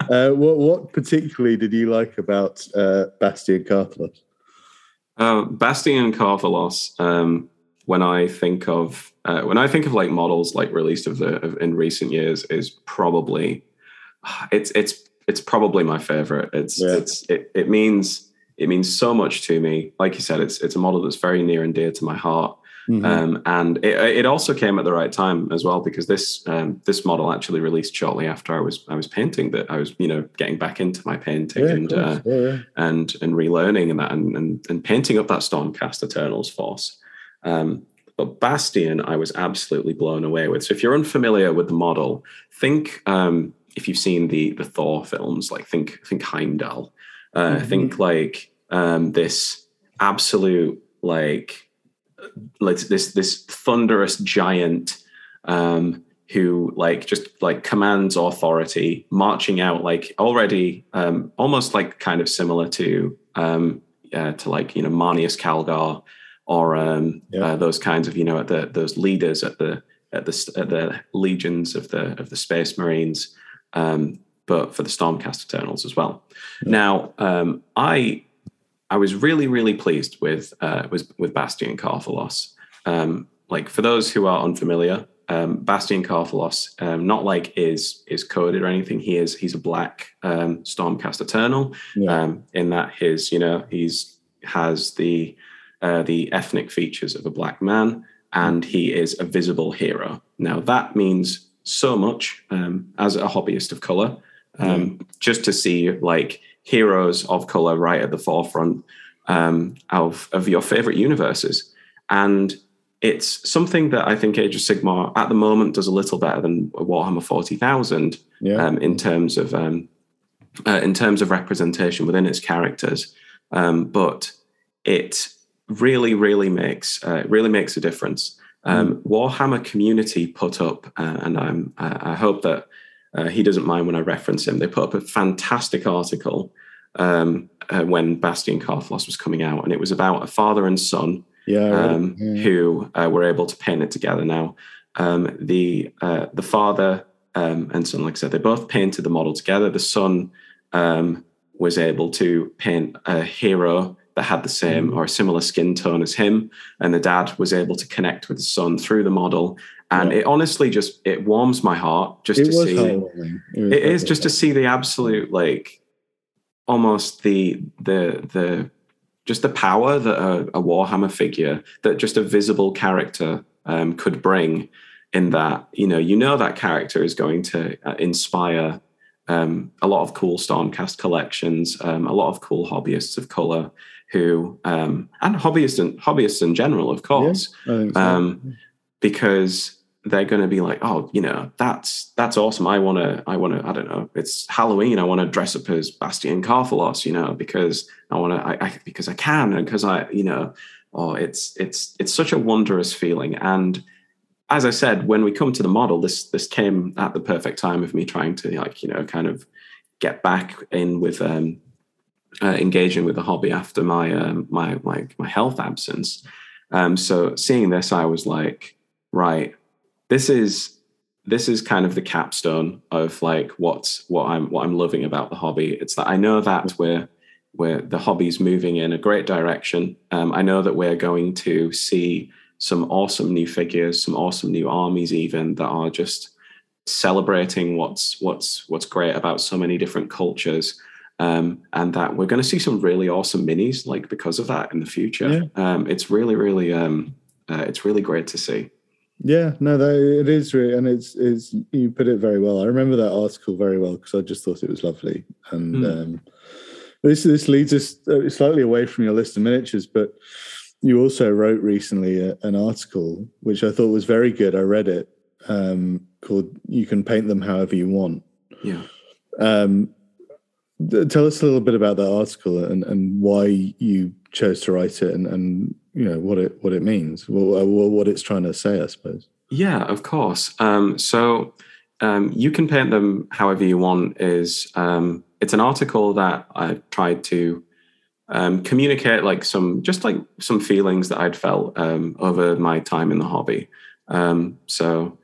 uh, what what particularly did you like about uh, Bastion Carthalos? Uh, Bastion and Um, when I think of uh, when I think of like models like released of the of, in recent years, is probably it's it's it's probably my favorite. It's Yeah. it's it, it means it means so much to me. Like you said, it's it's a model that's very near and dear to my heart. Mhm. Um, and it, it also came at the right time as well because this um, this model actually released shortly after I was I was painting that I was you know getting back into my painting yeah, and uh, yeah, yeah. and and relearning and that and, and and painting up that Stormcast Eternals force. Um, but Bastion, I was absolutely blown away with. So if you're unfamiliar with the model, think um, if you've seen the the Thor films, like think think Heimdall, uh, Mhm. think like um, this absolute like like this this thunderous giant um, who like just like commands authority, marching out like already um, almost like kind of similar to um, uh, to like you know Marneus Calgar or um, Yeah. uh, those kinds of you know the those leaders at the at the at the legions of the of the Space Marines, um, but for the Stormcast Eternals as well. Yeah. Now um, I I was really really pleased with uh, with with Bastion Carthalos. Um, like for those who are unfamiliar, um, Bastion Carthalos, um, not like is is coded or anything. He is he's a black um, Stormcast Eternal. Yeah. Um, in that his you know he's has the uh, the ethnic features of a black man, and he is a visible hero. Now that means so much um, as a hobbyist of color. Um, Just to see like heroes of color right at the forefront um, of of your favorite universes, and it's something that I think Age of Sigmar at the moment does a little better than Warhammer Forty Thousand yeah. um, in terms of um, uh, in terms of representation within its characters, um, but it really, really makes uh, really makes a difference. Um, Warhammer community put up, uh, and I'm I I hope that uh, he doesn't mind when I reference him. They put up a fantastic article um, uh, when Bastion Carthalos was coming out, and it was about a father and son yeah. Um, Yeah. who uh, were able to paint it together. Now, um, the uh, the father um, and son, like I said, they both painted the model together. The son um, was able to paint a hero that had the same Mm. or a similar skin tone as him, and the dad was able to connect with the son through the model. And Yeah. it honestly just it warms my heart just it to see heartwarming. was it is just to see the absolute like almost the the the just the power that a, a warhammer figure that just a visible character um, could bring in that you know you know that character is going to uh, inspire um, a lot of cool stormcast collections um, a lot of cool hobbyists of color who um, and hobbyists and hobbyists in general of course think so. um, because they're going to be like, oh, you know, that's that's awesome. I want to, I want to, I don't know. It's Halloween. I want to dress up as Bastion Carthalos, you know, because I want to, I, I because I can, and because I, you know, oh, it's it's it's such a wondrous feeling. And as I said, when we come to the model, this this came at the perfect time of me trying to like, you know, kind of get back in with um, uh, engaging with the hobby after my um, my my my health absence. Um, so seeing this, I was like, right, this is this is kind of the capstone of like what's what I'm what I'm loving about the hobby. It's that I know that we're we're the hobby's moving in a great direction. Um, I know that we're going to see some awesome new figures, some awesome new armies, even that are just celebrating what's what's what's great about so many different cultures. um, and that we're going to see some really awesome minis like because of that in the future. Yeah. Um, it's really, really, um, uh, it's really great to see. Yeah, no, that, it is really, and it's it's you put it very well. I remember that article very well because I just thought it was lovely. And mm. um, this this leads us uh, slightly away from your list of miniatures, but you also wrote recently a, an article which I thought was very good. I read it um, called "You Can Paint Them However You Want." Yeah. Um, tell us a little bit about that article and, and why you chose to write it and, and you know what it what it means, what, what it's trying to say, I suppose. Yeah, of course. Um, so um, you can paint them however you want. Is um, it's an article that I tried to um, communicate like some just like some feelings that I'd felt um, over my time in the hobby. Um, so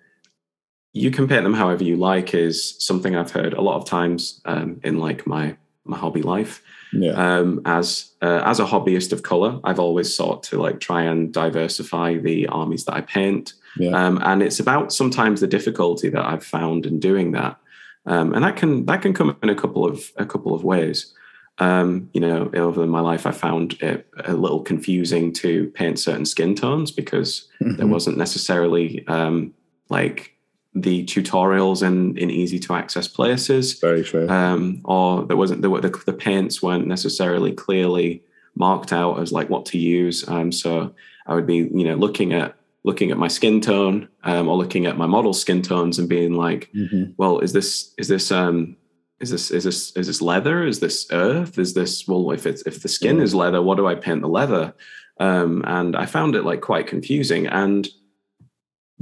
you can paint them however you like is something I've heard a lot of times in like my my hobby life. Yeah. Um, as uh, as a hobbyist of color, I've always sought to like try and diversify the armies that I paint. Yeah. Um, and it's about sometimes the difficulty that I've found in doing that, um, and that can that can come in a couple of a couple of ways. Um, you know, over my life, I found it a little confusing to paint certain skin tones because mm-hmm. there wasn't necessarily um, like the tutorials in in easy to access places. Very true. Um, or there wasn't the, the, the paints weren't necessarily clearly marked out as like what to use. Um, so I would be you know looking at looking at my skin tone um, or looking at my model skin tones and being like, mm-hmm. well, is this is this um is this is this is this leather? Is this earth? Is this well if it's if the skin yeah. is leather, what do I paint the leather? Um, and I found it like quite confusing and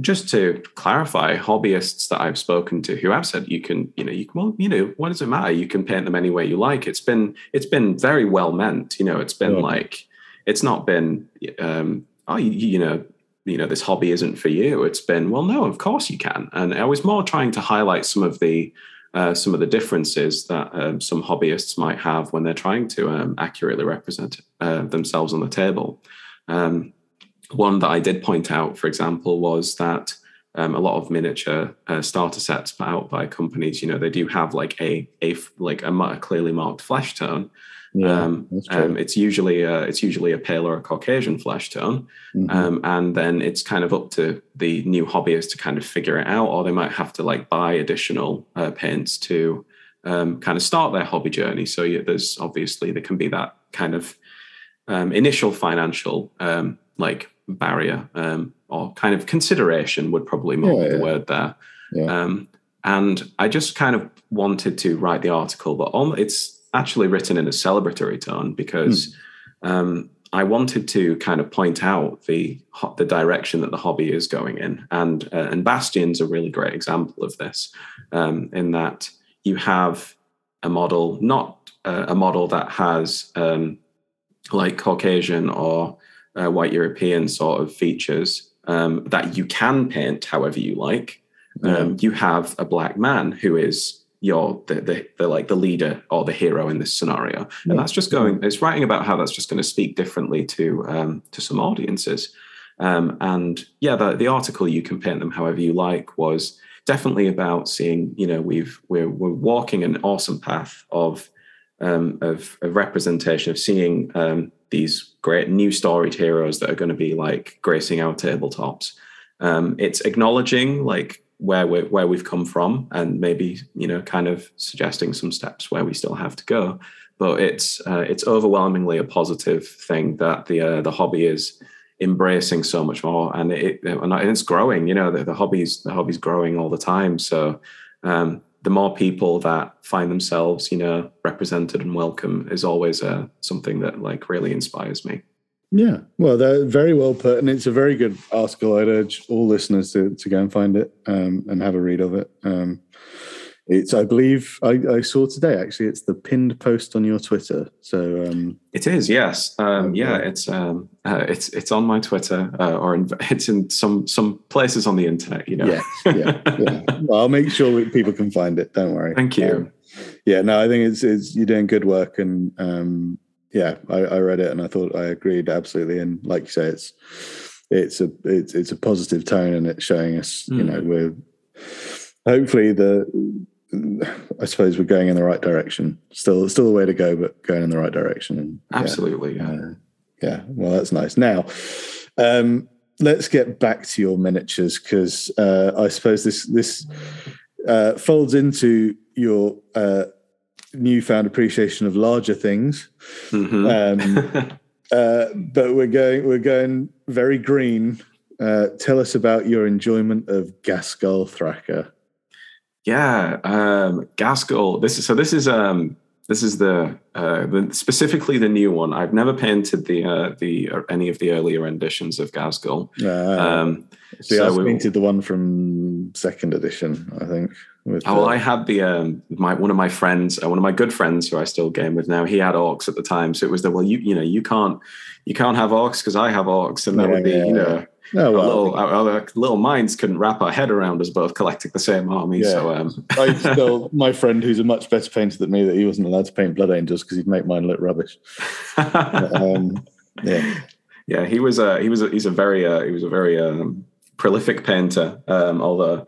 just to clarify, hobbyists that I've spoken to who have said you can, you know, you can, well, you know, what does it matter? You can paint them any way you like. It's been, it's been very well meant. You know, it's been yeah. like, it's not been, um, oh, you, you know, you know, this hobby isn't for you. It's been, well, no, of course you can. And I was more trying to highlight some of the, uh, some of the differences that um, some hobbyists might have when they're trying to um, accurately represent uh, themselves on the table. Um, one that I did point out, for example, was that um, a lot of miniature uh, starter sets put out by companies, you know, they do have like a a like a, a clearly marked flesh tone. Yeah, um, um, it's usually a, it's usually a pale or a Caucasian flesh tone, mm-hmm. um, and then it's kind of up to the new hobbyist to kind of figure it out, or they might have to like buy additional uh, paints to um, kind of start their hobby journey. So yeah, there's obviously there can be that kind of um, initial financial um, like barrier um, or kind of consideration would probably more yeah, the word there. Yeah. Um, and I just kind of wanted to write the article, but on, it's actually written in a celebratory tone because mm. um, I wanted to kind of point out the the direction that the hobby is going in, and uh, and Bastion's a really great example of this, um, in that you have a model, not uh, a model that has um, like Caucasian or uh, white European sort of features um, that you can paint however you like. Um, you have a black man who is your the, the, the like the leader or the hero in this scenario, and yeah. that's just going. It's writing about how that's just going to speak differently to um, to some audiences. Um, and yeah, the, the article you can paint them however you like was definitely about seeing. You know, we've we're we're walking an awesome path of um, of, of, representation of seeing um, these great new storied heroes that are going to be like gracing our tabletops. Um, it's acknowledging like where we where we've come from and maybe you know kind of suggesting some steps where we still have to go. But it's uh, it's overwhelmingly a positive thing that the uh, the hobby is embracing so much more and it and it's growing. You know the, the hobby's the hobby's growing all the time. So um, the more people that find themselves, you know, represented and welcome is always uh, something that like really inspires me. Yeah, well, they're very well put, and it's a very good article. I'd urge all listeners to, to go and find it um, and have a read of it. Um, it's, I believe, I, I, saw today actually. It's the pinned post on your Twitter. So um, it is, yes, um, yeah. It's um, uh, it's it's on my Twitter, uh, or in, it's in some some places on the internet. You know. Yeah, yeah, yeah. well, I'll make sure people can find it. Don't worry. Thank you. Um, yeah, no, I think it's it's you're doing good work, and um, yeah, I, I read it and I thought I agreed absolutely. And like you say, it's it's a it's it's a positive tone, and it's showing us, mm. you know, we're hopefully the I suppose we're going in the right direction. Still, still a way to go, but going in the right direction. And, Absolutely, yeah. Uh, yeah. Well, that's nice. Now, um, let's get back to your miniatures because uh, I suppose this this uh, folds into your uh, newfound appreciation of larger things. Mm-hmm. Um, uh, but we're going we're going very green. Uh, tell us about your enjoyment of Ghazghkull Thraka. Yeah, um, Ghazghkull. This is so. This is um, this is the, uh, the specifically the new one. I've never painted the uh, the uh, any of the earlier renditions of Ghazghkull. Uh, um, so I painted the one from second edition, I think. With oh, well, I had the um, my one of my friends, uh, one of my good friends who I still game with now. He had orcs at the time, so it was the well, you you know, you can't you can't have orcs because I have orcs, and that yeah, would be yeah, you know. Oh, well, little, our, our, little minds couldn't wrap our head around us both collecting the same army. Yeah. So, um. I still, my friend, who's a much better painter than me, that he wasn't allowed to paint Blood Angels because he'd make mine look rubbish. um, yeah, yeah, he was a he was a, he's a very uh, he was a very um, prolific painter. Um, although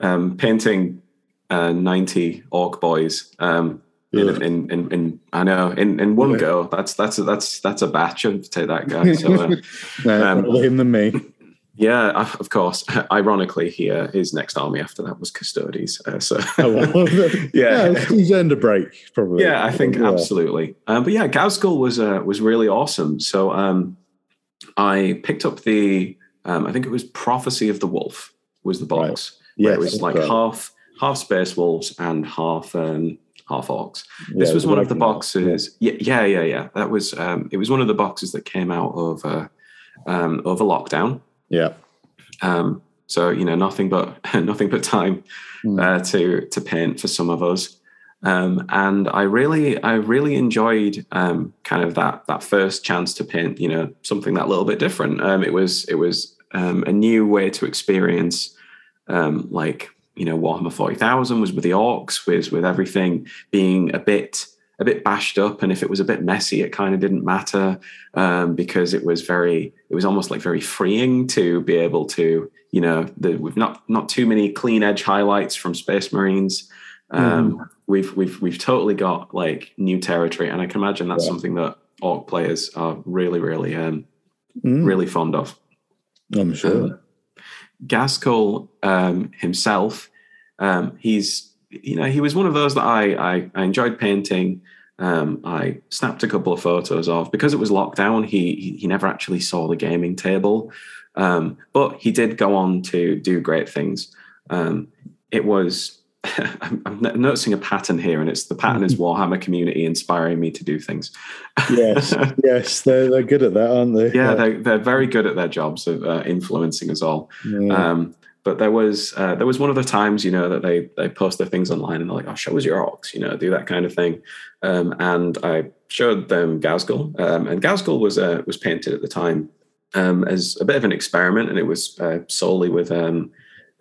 um, painting uh, 90 orc boys um, in, in, in, in, I know in, in one yeah. go. That's that's a, that's that's a batch to take that guy. So uh, no, um, him than me. Yeah, of course. Ironically, here his next army after that was Custodes. Uh, so oh, well. yeah. yeah, he's earned a break probably. Yeah, I think yeah. absolutely. Um, but yeah, Ghazghkull was uh, was really awesome. So um, I picked up the um, I think it was Prophecy of the Wolf was the box. Right. Yeah, it was like right. half half Space Wolves and half um, half orcs. This yeah, was one of the boxes. Yeah. yeah, yeah, yeah. That was um, it was one of the boxes that came out of uh, um, over lockdown. Yeah. Um, so you know nothing but nothing but time mm. uh, to to paint for some of us. Um, and I really, I really enjoyed um, kind of that that first chance to paint, you know, something that little bit different. Um, it was it was um, a new way to experience um, like you know Warhammer Forty Thousand was with the orcs, with with everything being a bit a bit bashed up, and if it was a bit messy, it kind of didn't matter um, because it was very it was almost like very freeing to be able to you know the, we've not not too many clean edge highlights from Space Marines. Um, mm. We've we've we've totally got like new territory, and I can imagine that's yeah. something that orc players are really really um, mm. really fond of. I'm sure. Um, Ghazghkull um, himself, um, he's you know he was one of those that I I, I enjoyed painting. Um, I snapped a couple of photos of because it was lockdown. He he, he never actually saw the gaming table, um, but he did go on to do great things. Um, it was I'm, I'm, noticing a pattern here, and it's the pattern is Warhammer community inspiring me to do things. yes, yes, they're, they're good at that, aren't they? Yeah, they're, they're very good at their jobs of uh, influencing us all. Yeah. But there was uh, there was one of the times, you know, that they they post their things online and they're like, "Oh, show us your orcs," you know, do that kind of thing. Um, and I showed them Ghazghkull, um, and Ghazghkull was uh, was painted at the time um, as a bit of an experiment, and it was uh, solely with um,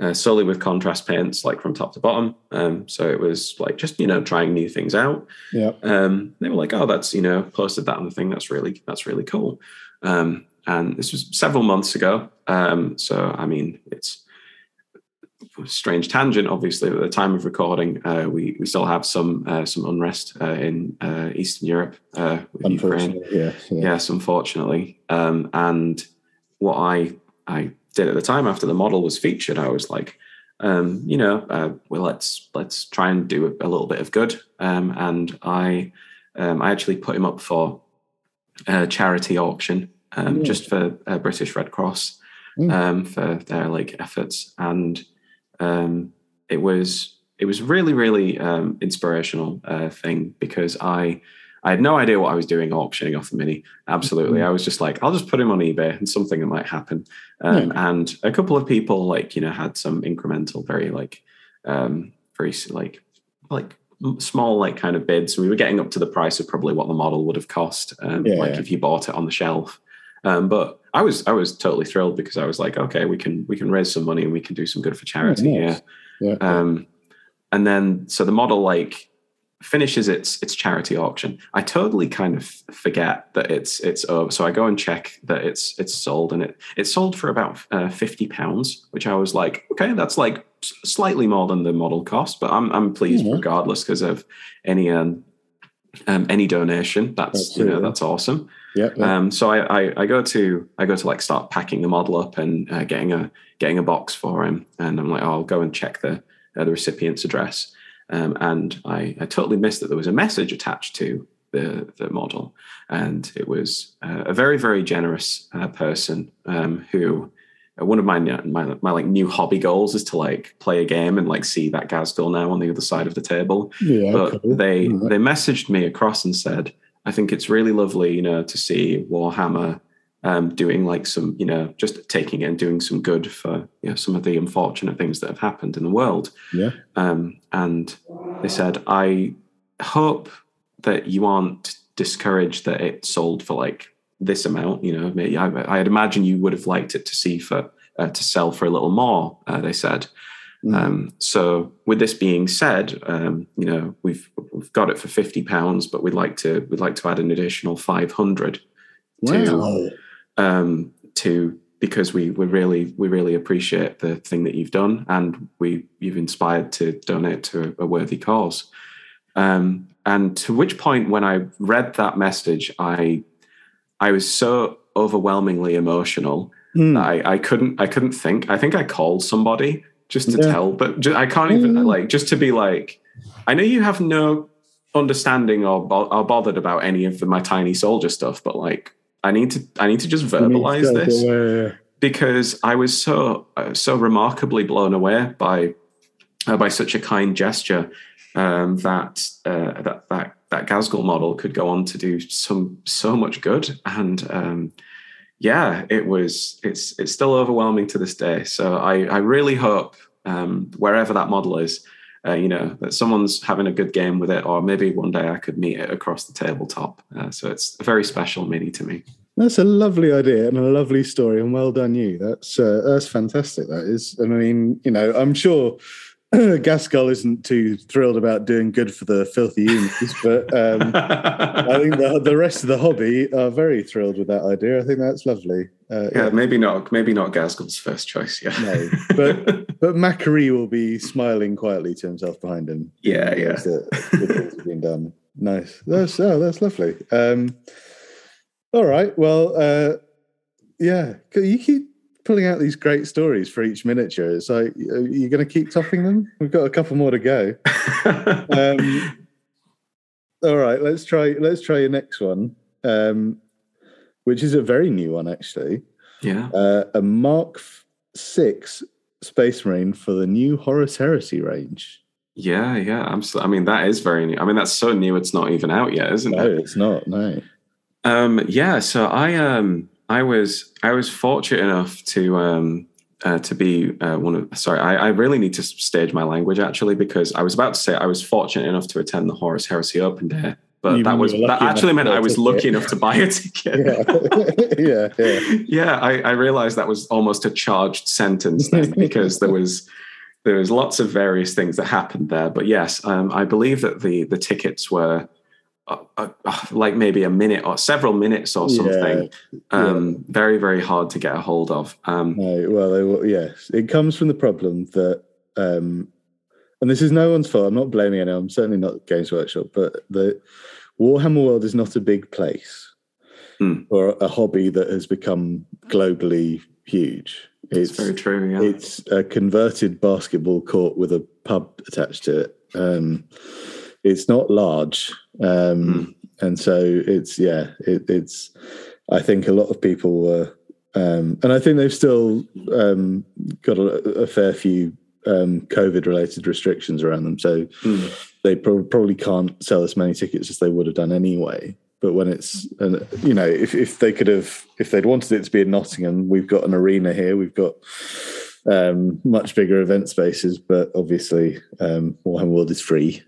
uh, solely with contrast paints, like from top to bottom. Um, so it was like just you know trying new things out. Yeah. Um, they were like, oh, that's you know posted that on the thing. That's really that's really cool. Um, and this was several months ago. Um, so I mean, it's strange tangent. Obviously, at the time of recording, uh, we we still have some uh, some unrest uh, in uh, Eastern Europe uh, with Ukraine. Yes, yeah. Yes, unfortunately. Um, and what I I did at the time after the model was featured, I was like, um, you know, uh, well, let's let's try and do a, a little bit of good. Um, and I um, I actually put him up for a charity auction um, just for British Red Cross mm. for their like efforts, and um, it was it was really really inspirational uh, thing because I I had no idea what I was doing auctioning off the mini. Absolutely. Mm-hmm. I was just like, I'll just put him on eBay and something that might happen. Um, yeah. And a couple of people like, you know, had some incremental, very like, um, very like, like small, like kind of bids. We were getting up to the price of probably what the model would have cost. Um, yeah, like yeah. if you bought it on the shelf. Um, but I was, I was totally thrilled because I was like, okay, we can, we can raise some money and we can do some good for charity nice. here. Yeah. Um, and then, so the model, like, finishes its its charity auction, I totally kind of forget that it's it's over. So I go and check that it's it's sold, and it it sold for about uh, fifty pounds, which I was like, okay, that's like slightly more than the model cost, but I'm I'm pleased Yeah. regardless because of any um, um, any donation. That's you know that's awesome. Yeah. yeah. Um, so I, I I go to I go to like start packing the model up and uh, getting a getting a box for him, and I'm like, oh, I'll go and check the uh, the recipient's address, um, and I I totally missed that there was a message attached to the the model, and it was uh, a very very generous uh, person um, who. Uh, One of my, my my like new hobby goals is to like play a game and like see that Ghazghkull now on the other side of the table yeah. but cool. they Alright. they messaged me across and said, "I think it's really lovely, you know, to see Warhammer um, doing like some, you know, just taking it and doing some good for you know some of the unfortunate things that have happened in the world." Yeah. Um, and they said, "I hope that you aren't discouraged that it sold for like this amount. You know, maybe I, I'd imagine you would have liked it to see for uh, to sell for a little more." Uh, they said. Mm. Um, so, with this being said, um, you know we've we've got it for fifty pounds, but we'd like to we'd like to add an additional five hundred to- wow. um, to because we we really we really appreciate the thing that you've done, and we you've inspired to donate to a, a worthy cause. Um, and to which point, when I read that message, I I was so overwhelmingly emotional Mm. I, I couldn't I couldn't think. I think I called somebody just to Yeah. tell, but ju- I can't even Mm. like just to be like. I know you have no understanding or, bo- or bothered about any of the, my tiny soldier stuff, but like I need to I need to just verbalize Yeah, this because I was so uh, so remarkably blown away by uh, by such a kind gesture um, that uh, that that that Ghazghkull model could go on to do some so much good and um, yeah it was it's it's still overwhelming to this day so I I really hope um, wherever that model is uh, you know that someone's having a good game with it or maybe one day I could meet it across the tabletop uh, so it's a very special mini to me That's a lovely idea and a lovely story, and well done you. That's uh, that's fantastic. That is. And I mean, you know, I'm sure Ghazghkull isn't too thrilled about doing good for the filthy humans, but um, I think the, the rest of the hobby are very thrilled with that idea. I think that's lovely. Uh, Yeah, maybe not. Maybe not Ghazghkull's first choice. Yeah, No, but but Makari will be smiling quietly to himself behind him. Yeah, yeah. that been done. Nice. That's oh, that's lovely. Um, all right. Well, uh, yeah. You keep pulling out these great stories for each miniature. It's like are you going to keep topping them? We've got a couple more to go. Um, all right. Let's try. Let's try your next one, um, which is a very new one actually. yeah. Uh, a Mark Six Space Marine for the new Horus Heresy range. Yeah, yeah, absolutely. I mean, that is very new. I mean, that's so new; it's not even out yet, isn't No, it? No, it's not. No. Um, yeah. So I, um, I was, I was fortunate enough to, um, uh, to be uh, one of. Sorry, I, I really need to stage my language actually because I was about to say I was fortunate enough to attend the Horus Heresy Open Day, but You that was that actually meant I was a lucky enough to buy a ticket. Yeah. yeah. Yeah. yeah, I, I realized that was almost a charged sentence then because there was there was lots of various things that happened there. But yes, um, I believe that the the tickets were uh, uh, uh, like maybe a minute or several minutes or something. Um, Very very hard to get a hold of. Um, No, well, will- yes, it comes from the problem that, um, and this is no one's fault. I'm not blaming anyone. I'm certainly not Games Workshop, but the Warhammer world is not a big place Hmm. or a hobby that has become globally huge. it's, It's very true. Yeah. it's a converted basketball court with a pub attached to it. Um, it's not large, um, and so it's yeah, it, it's. I think a lot of people were, um, and I think they've still um, got a, a fair few um, COVID-related restrictions around them. So Mm. they pro- probably can't sell as many tickets as they would have done anyway. But when it's, and you know, if, if they could have, if they'd wanted it to be in Nottingham, we've got an arena here, we've got um, much bigger event spaces, but obviously um, Warhammer World is free,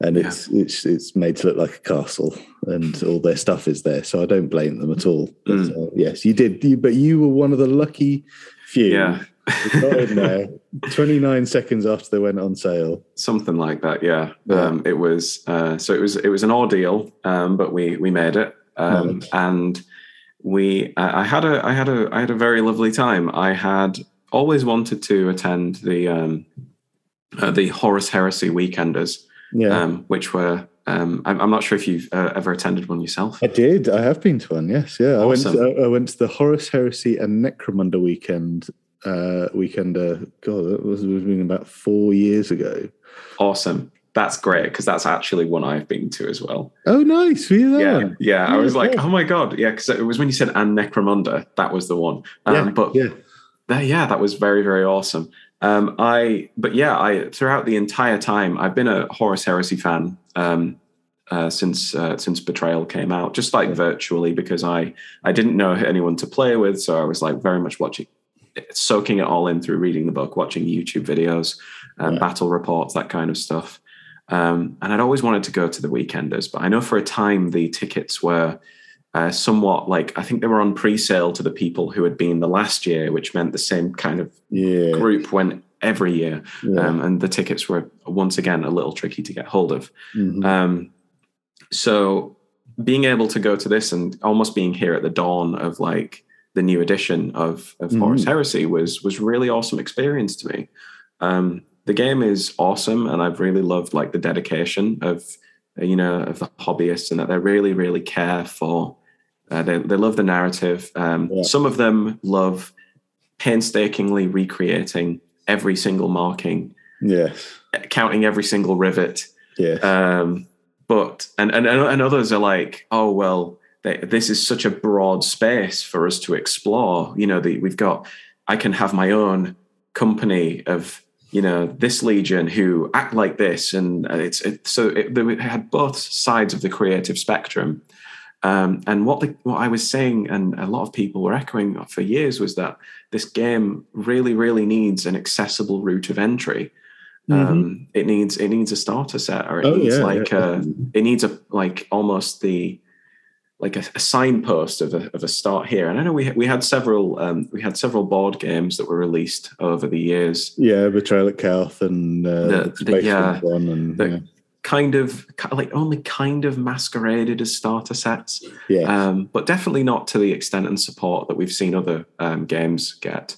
and Yeah. it's it's it's made to look like a castle, and all their stuff is there. So I don't blame them at all. But, Mm. uh, yes, you did, you, but you were one of the lucky few. yeah. got in there 29 seconds after they went on sale. something like that yeah, Yeah. Um, it was uh, so it was it was an ordeal um, but we we made it um, Nice. and we I, I had a i had a i had a very lovely time i had always wanted to attend the um, uh, the Horus Heresy Weekenders, Yeah. um, which were um, I'm, I'm not sure if you've uh, ever attended one yourself. I did. I have been to one. Yes, yeah. I went. To, I went to the Horus Heresy and Necromunda weekend. Uh, weekend. Uh, God, that was, was been about four years ago. Awesome. That's great because that's actually one I've been to as well. Oh, nice. Were you there? Yeah, yeah. I was like, oh my god, yeah, because it was when you said and Necromunda, that was the one. Um, yeah. but yeah. That- yeah, that was very, very awesome. Um, I, but yeah, I throughout the entire time, I've been a Horus Heresy fan um, uh, since uh, since Betrayal came out, just like virtually because I I didn't know anyone to play with, so I was like very much watching, soaking it all in through reading the book, watching YouTube videos, um, Yeah. battle reports, that kind of stuff. Um, and I'd always wanted to go to the Weekenders, but I know for a time the tickets were uh, somewhat like I think they were on pre-sale to the people who had been the last year, which meant the same kind of Yeah. group went every year, yeah. um, and the tickets were once again a little tricky to get hold of. Mhm. Um, so being able to go to this and almost being here at the dawn of like the new edition of of Mhm. Horus Heresy was was really awesome experience to me. Um, the game is awesome, and I've really loved like the dedication of you know of the hobbyists and that they really really care for. Uh, they they love the narrative. Um, Yeah. Some of them love painstakingly recreating every single marking, yes. counting every single rivet, Yes. um, but and, and and others are like, oh well, they, this is such a broad space for us to explore. You know, the, we've got. I can have my own company of you know this legion who act like this, and it's it, so it, they had both sides of the creative spectrum. Um, and what the, what I was saying, and a lot of people were echoing for years, was that this game really, really needs an accessible route of entry. Um, it needs it needs a starter set, or it Mm-hmm. Oh, needs yeah, like yeah, a it needs a like almost the like a, a signpost of a of a start here. And I know we we had several um, we had several board games that were released over the years, yeah. Betrayal at Calth and uh, The- the, the- yeah, one and the- kind of like only kind of masqueraded as starter sets, yeah. um, but definitely not to the extent and support that we've seen other um, games get.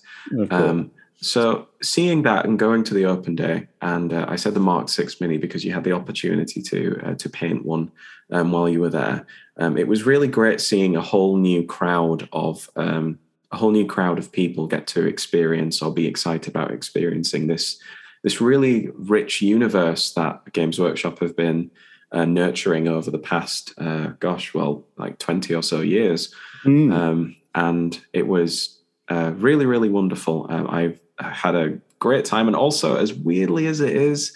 Um, so seeing that and going to the open day, and uh, I said the Mark Six Mini because you had the opportunity to uh, to paint one um, while you were there. Um, it was really great seeing a whole new crowd of um, a whole new crowd of people get to experience or be excited about experiencing this this really rich universe that Games Workshop have been uh, nurturing over the past, uh, gosh, well, like twenty or so years Mm. um, and it was uh, really, really wonderful. Um, I've had a great time, and also as weirdly as it is,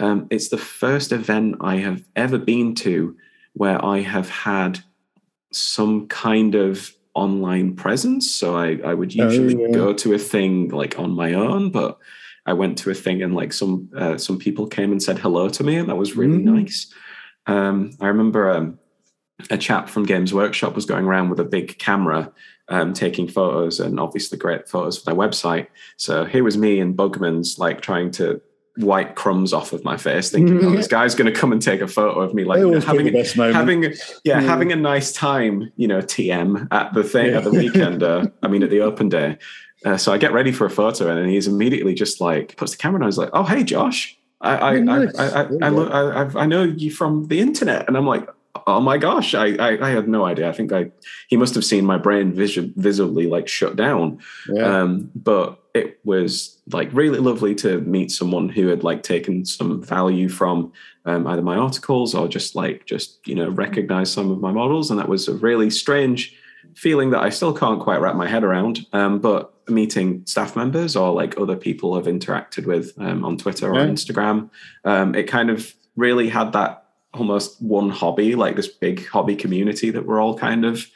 um, it's the first event I have ever been to where I have had some kind of online presence. So I, I would Oh, usually yeah. go to a thing like on my own, but I went to a thing and like some uh, some people came and said hello to me, and that was really Mm. nice. Um, I remember um, a chap from Games Workshop was going around with a big camera, um, taking photos, and obviously great photos for their website. So here was me and Bugman's like trying to wipe crumbs off of my face, thinking, "Oh, this guy's going to come and take a photo of me," like you know, having the best moment. having yeah, Yeah. having a nice time, you know, TM at the thing at the Yeah. weekend. Uh, I mean, at the open day. Uh, so I get ready for a photo, and he's immediately just like puts the camera, and I was like, "Oh, hey, Josh." I I, Oh, nice. I, I, I, I, look, I, I've- know you from the internet, and I'm like, oh my gosh, I, I, I had no idea. I think I he must have seen my brain visu- visibly like shut down. yeah. Um, but it was like really lovely to meet someone who had like taken some value from um, either my articles or just like just you know recognize some of my models, and that was a really strange feeling that I still can't quite wrap my head around. Um, but meeting staff members or like other people I've interacted with um, on Twitter or Yeah. Instagram, um, it kind of really had that almost one hobby, like this big hobby community that we're all kind of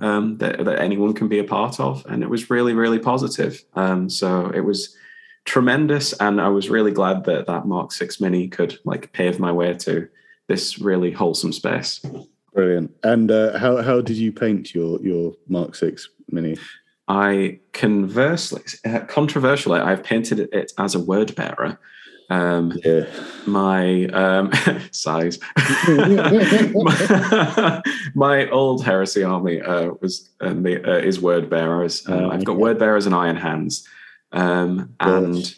um, that, that anyone can be a part of, and it was really really positive. Um, so it was tremendous, and I was really glad that that Mark Six Mini could like pave my way to this really wholesome space. Brilliant. And uh, how how did you paint your your Mark Six Mini? I conversely, uh, controversially, I've painted it as a word bearer. Um, Yeah. my um, size. my, my old heresy army uh, was um, the, uh, is word bearers. Um, Oh, I've got word bearers and iron hands, um, and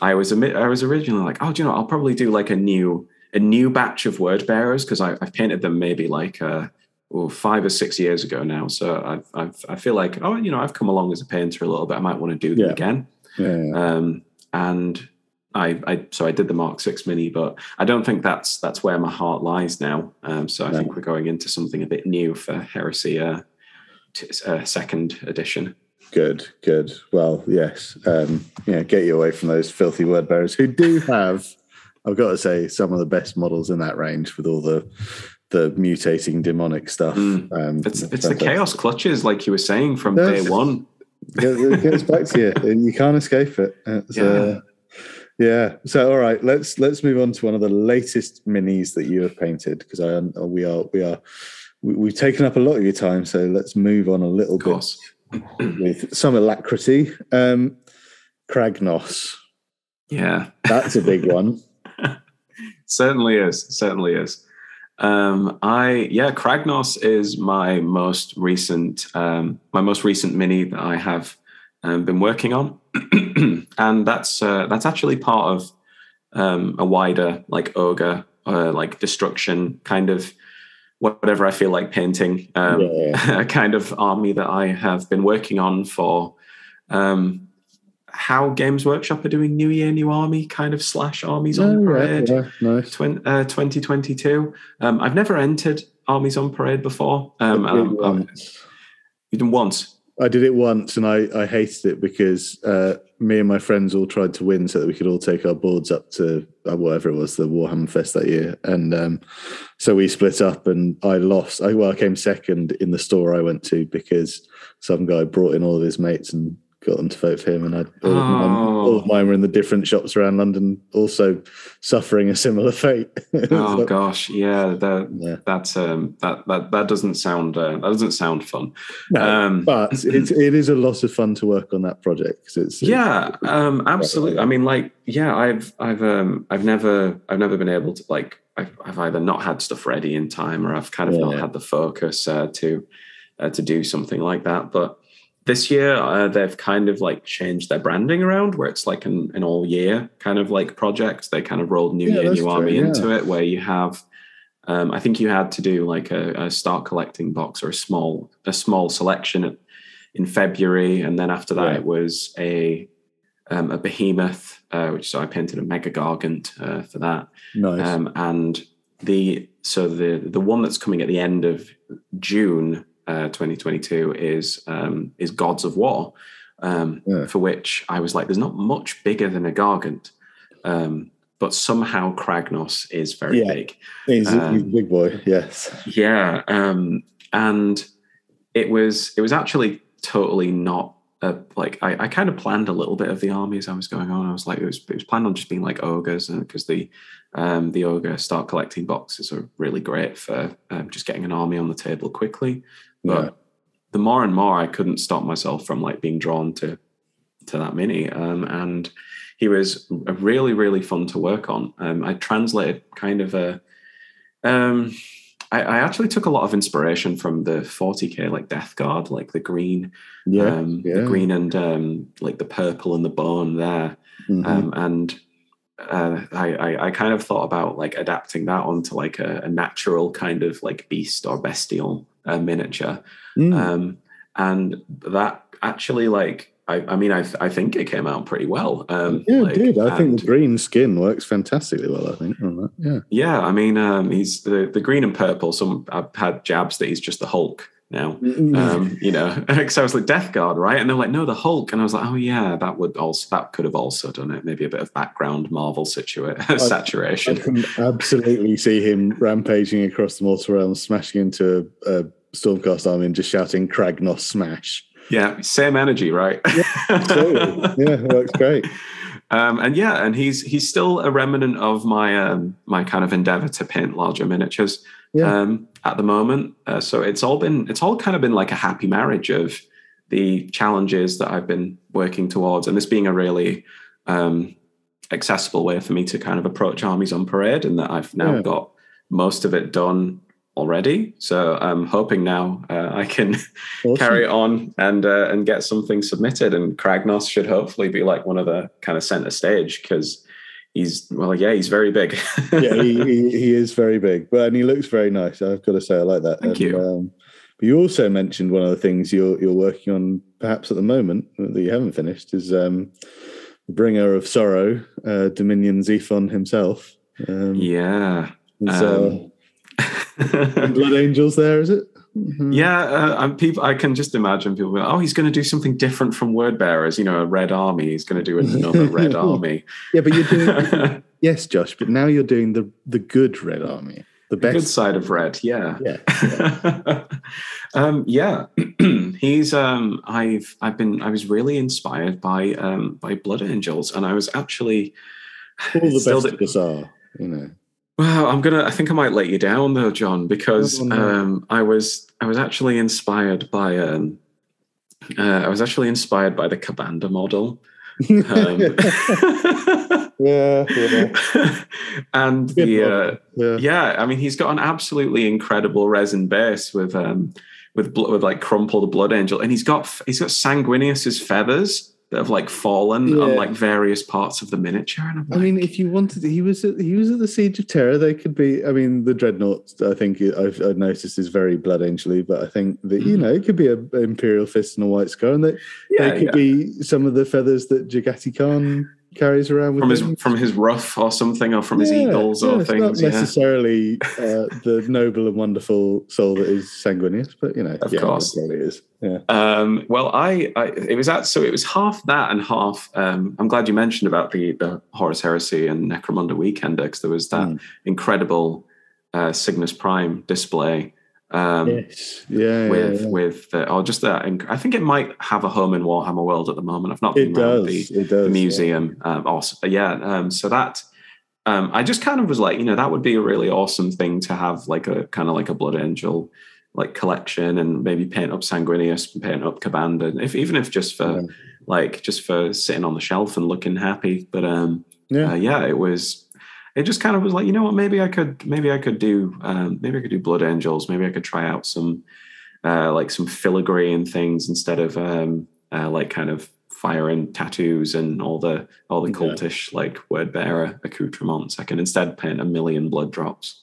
I was I was originally like, oh, do you know, I'll probably do like a new a new batch of word bearers because I've painted them maybe like uh, oh, five or six years ago now. So I've, I've, i feel like, oh, you know, I've come along as a painter a little bit. I might want to do them Yeah. again. Yeah, yeah. Um, and I, I, so I did the Mark Six Mini, but I don't think that's that's where my heart lies now. Um, so I No. think we're going into something a bit new for Heresy uh, t- uh, second edition. Good, good. Well, yes. Um, yeah, get you away from those filthy word bearers who do have, I've got to say, some of the best models in that range with all the the mutating demonic stuff. Mm. Um, It's it's the chaos clutches, like you were saying from day one. It, gets back to you. You can't escape it. It's, uh, yeah. So, all right, let's let's move on to one of the latest minis that you have painted because I we are we are we, we've taken up a lot of your time. So let's move on a little bit with some alacrity. Um, Kragnos. Yeah. That's a big one. certainly is certainly is um i yeah kragnos is my most recent um my most recent mini that i have um, been working on and that's uh, that's actually part of um a wider like ogre uh, like destruction kind of whatever i feel like painting um Yeah. a kind of army that i have been working on for um how games workshop are doing new year new army kind of slash armies on Oh, yeah, parade yeah, nice. Twen- uh, 2022. Um, I've never entered Armies on Parade before. Um, I did it once. you've done once. I did it once and I, I hated it because uh, me and my friends all tried to win so that we could all take our boards up to uh, whatever it was, the Warhammer Fest that year. And um, so we split up and I lost. I, well, I came second in the store I went to because some guy brought in all of his mates and got them to vote for him. And I, all, of mine, Oh. all of mine were in the different shops around London also suffering a similar fate. Oh So, gosh, yeah, that yeah. that's um, that that that doesn't sound uh, that doesn't sound fun. No, Um, but it's, it is a lot of fun to work on that project because it's yeah um absolutely i mean like yeah i've i've um i've never i've never been able to like i've, I've either not had stuff ready in time or i've kind of not had the focus uh, to uh, to do something like that but this year uh, they've kind of like changed their branding around where it's like an, an all year kind of like project they kind of rolled new Yeah, year new true, army yeah. into it where you have um, I think you had to do like a, a start collecting box or a small a small selection at, in February, and then after that Yeah. it was a um, a behemoth, uh, which so I painted a mega gargant uh, for that, nice. um, and the so the the one that's coming at the end of June uh, 2022 is um, is Gods of War, um, Yeah. for which I was like, there's not much bigger than a gargant. Um, but somehow Kragnos is very Yeah. big. he's, a- um, big boy, yes. Yeah, um, and it was it was actually totally not a, like I, I kind of planned a little bit of the army as I was going on. I was like it was it was planned on just being like ogres, and because the um, the ogre start collecting boxes are really great for um, just getting an army on the table quickly. But Yeah. the more and more I couldn't stop myself from like being drawn to to that mini, um, and he was a really really fun to work on. Um, I translated kind of a um, I, I actually took a lot of inspiration from the 40k like Death Guard, like the green, Yeah, um, yeah. the green and um, like the purple and the bone there, Mhm. um, and uh, I, I I kind of thought about like adapting that onto like a, a natural kind of like beast or bestial uh, miniature, Mm. um, and that actually like I, I mean I th- I think it came out pretty well. Um, yeah, like, dude. I think the green skin works fantastically well. I think on that. Yeah. Yeah, I mean, um, he's the, the green and purple. Some I've had jabs that he's just the Hulk now. Um, you know, because I was like Death Guard, right? And they're like, no, the Hulk, and I was like, oh yeah, that would also that could have also done it. Maybe a bit of background Marvel situa- I saturation. can absolutely see him rampaging across the mortal realm, smashing into a, a Stormcast army and just shouting "Kragnos smash." yeah, same energy, right? Totally. yeah, works great. Um, and yeah, and he's he's still a remnant of my um, my kind of endeavor to paint larger miniatures Yeah. um, at the moment. Uh, so it's all been it's all kind of been like a happy marriage of the challenges that I've been working towards, and this being a really um, accessible way for me to kind of approach armies on parade, and that I've now Yeah. got most of it done already. So I'm hoping now uh, I can Awesome. carry on and uh, and get something submitted. And Kragnos should hopefully be like one of the kind of center stage because he's well, yeah, he's very big. yeah, he, he, he is very big, but and he looks very nice. I've got to say, I like that. Thank and, you. Um, but you also mentioned one of the things you're you're working on, perhaps at the moment that you haven't finished, is um, the bringer of sorrow, uh, Dominion Zephon himself. Um, yeah. is, uh, Um, Blood Angels there, is it? Mhm. Yeah, uh, people. I can just imagine people. Go, oh, he's going to do something different from Word Bearers. You know, a Red Army. He's going to do another Red Army. Yeah, but you're doing yes, Josh. But now you're doing the the good Red Army, the Good best. side of Red. Yeah. Yeah, um, yeah. he's. Um, I've. I've been. I was really inspired by. Um, by Blood Angels, and I was actually. all the best of us are. You know. Well, I'm gonna. I think I might let you down though, John, because Oh, um, I was. I was actually inspired by. Um, uh, I was actually inspired by the Ka'Bandha model. Um, yeah, yeah, and the uh, yeah. yeah, I mean, he's got an absolutely incredible resin base with um with bl- with like crumpled blood angel, and he's got he's got Sanguinius's feathers that have like fallen on like various parts of the miniature. And I'm I mean, if you wanted, he was at, he was at the Siege of Terra. They could be. I mean, the dreadnought. I think I've, I've noticed is very blood angely, but I think that you Mhm. know it could be a a imperial fist and a white scar, and they, yeah, they could yeah. be some of the feathers that Jaghatai Khan carries around with from his him. from his ruff or something, or from his Yeah, eagles yeah, or it's things. Not Yeah. necessarily uh, the noble and wonderful soul that is Sanguinius, but you know, Of yeah, course. it is. Yeah. Um, well, I, I it was at so it was half that and half. Um, I'm glad you mentioned about the the Horus Heresy and Necromunda Weekender because there was that Mm. incredible uh, Signus Prime display. Um, yes. Yeah. with yeah, yeah. with the or just that I think it might have a home in Warhammer World at the moment. I've not been It does. the, it does. the yeah. museum. Um, also, yeah, um, so that um, I just kind of was like, you know, that would be a really awesome thing to have, like a kind of like a Blood Angel like collection, and maybe paint up Sanguinius, and paint up Ka'Bandha, if even if just for Yeah. like just for sitting on the shelf and looking happy. But um, Yeah. uh, yeah, it was. It just kind of was like, you know what? Maybe I could, maybe I could do, um, maybe I could do Blood Angels. Maybe I could try out some, uh, like some filigree and things instead of um, uh, like kind of fire and tattoos and all the all the Yeah. cultish like word bearer accoutrements. I can instead paint a million blood drops.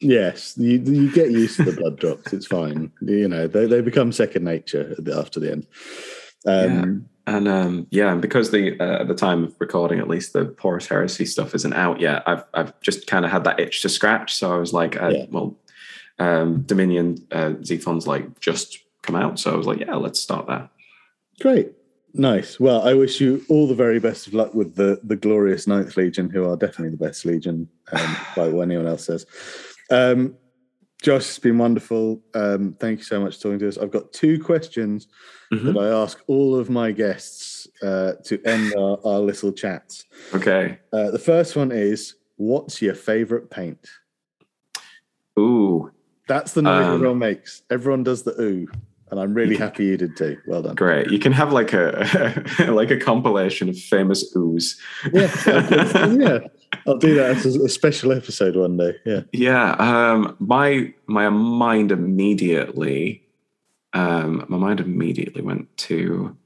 Yes, you you get used to the blood drops. It's fine. You know, they, they become second nature after the end. Um, And um, yeah, and because the uh, at the time of recording, at least the Horus Heresy stuff isn't out yet. I've I've just kind of had that itch to scratch. So I was like, uh, Yeah. well, um, Dominion uh, Zephon's like just come out, so I was like, yeah, let's start that. Great. Nice. Well, I wish you all the very best of luck with the the glorious Ninth Legion, who are definitely the best Legion, um, by what anyone else says. Um, Josh, it's been wonderful. Um, thank you so much for talking to us. I've got two questions Mhm. that I ask all of my guests uh, to end our, our little chats. Okay. Uh, the first one is, what's your favorite paint? Ooh, That's the noise Um, everyone makes. Everyone does the ooh, and I'm really happy you did too. Well done. great. You can have like a like a compilation of famous oohs. Yeah, yeah. I'll do that as a, special episode one day. Yeah. Yeah, um, my my mind immediately, um, my mind immediately went to,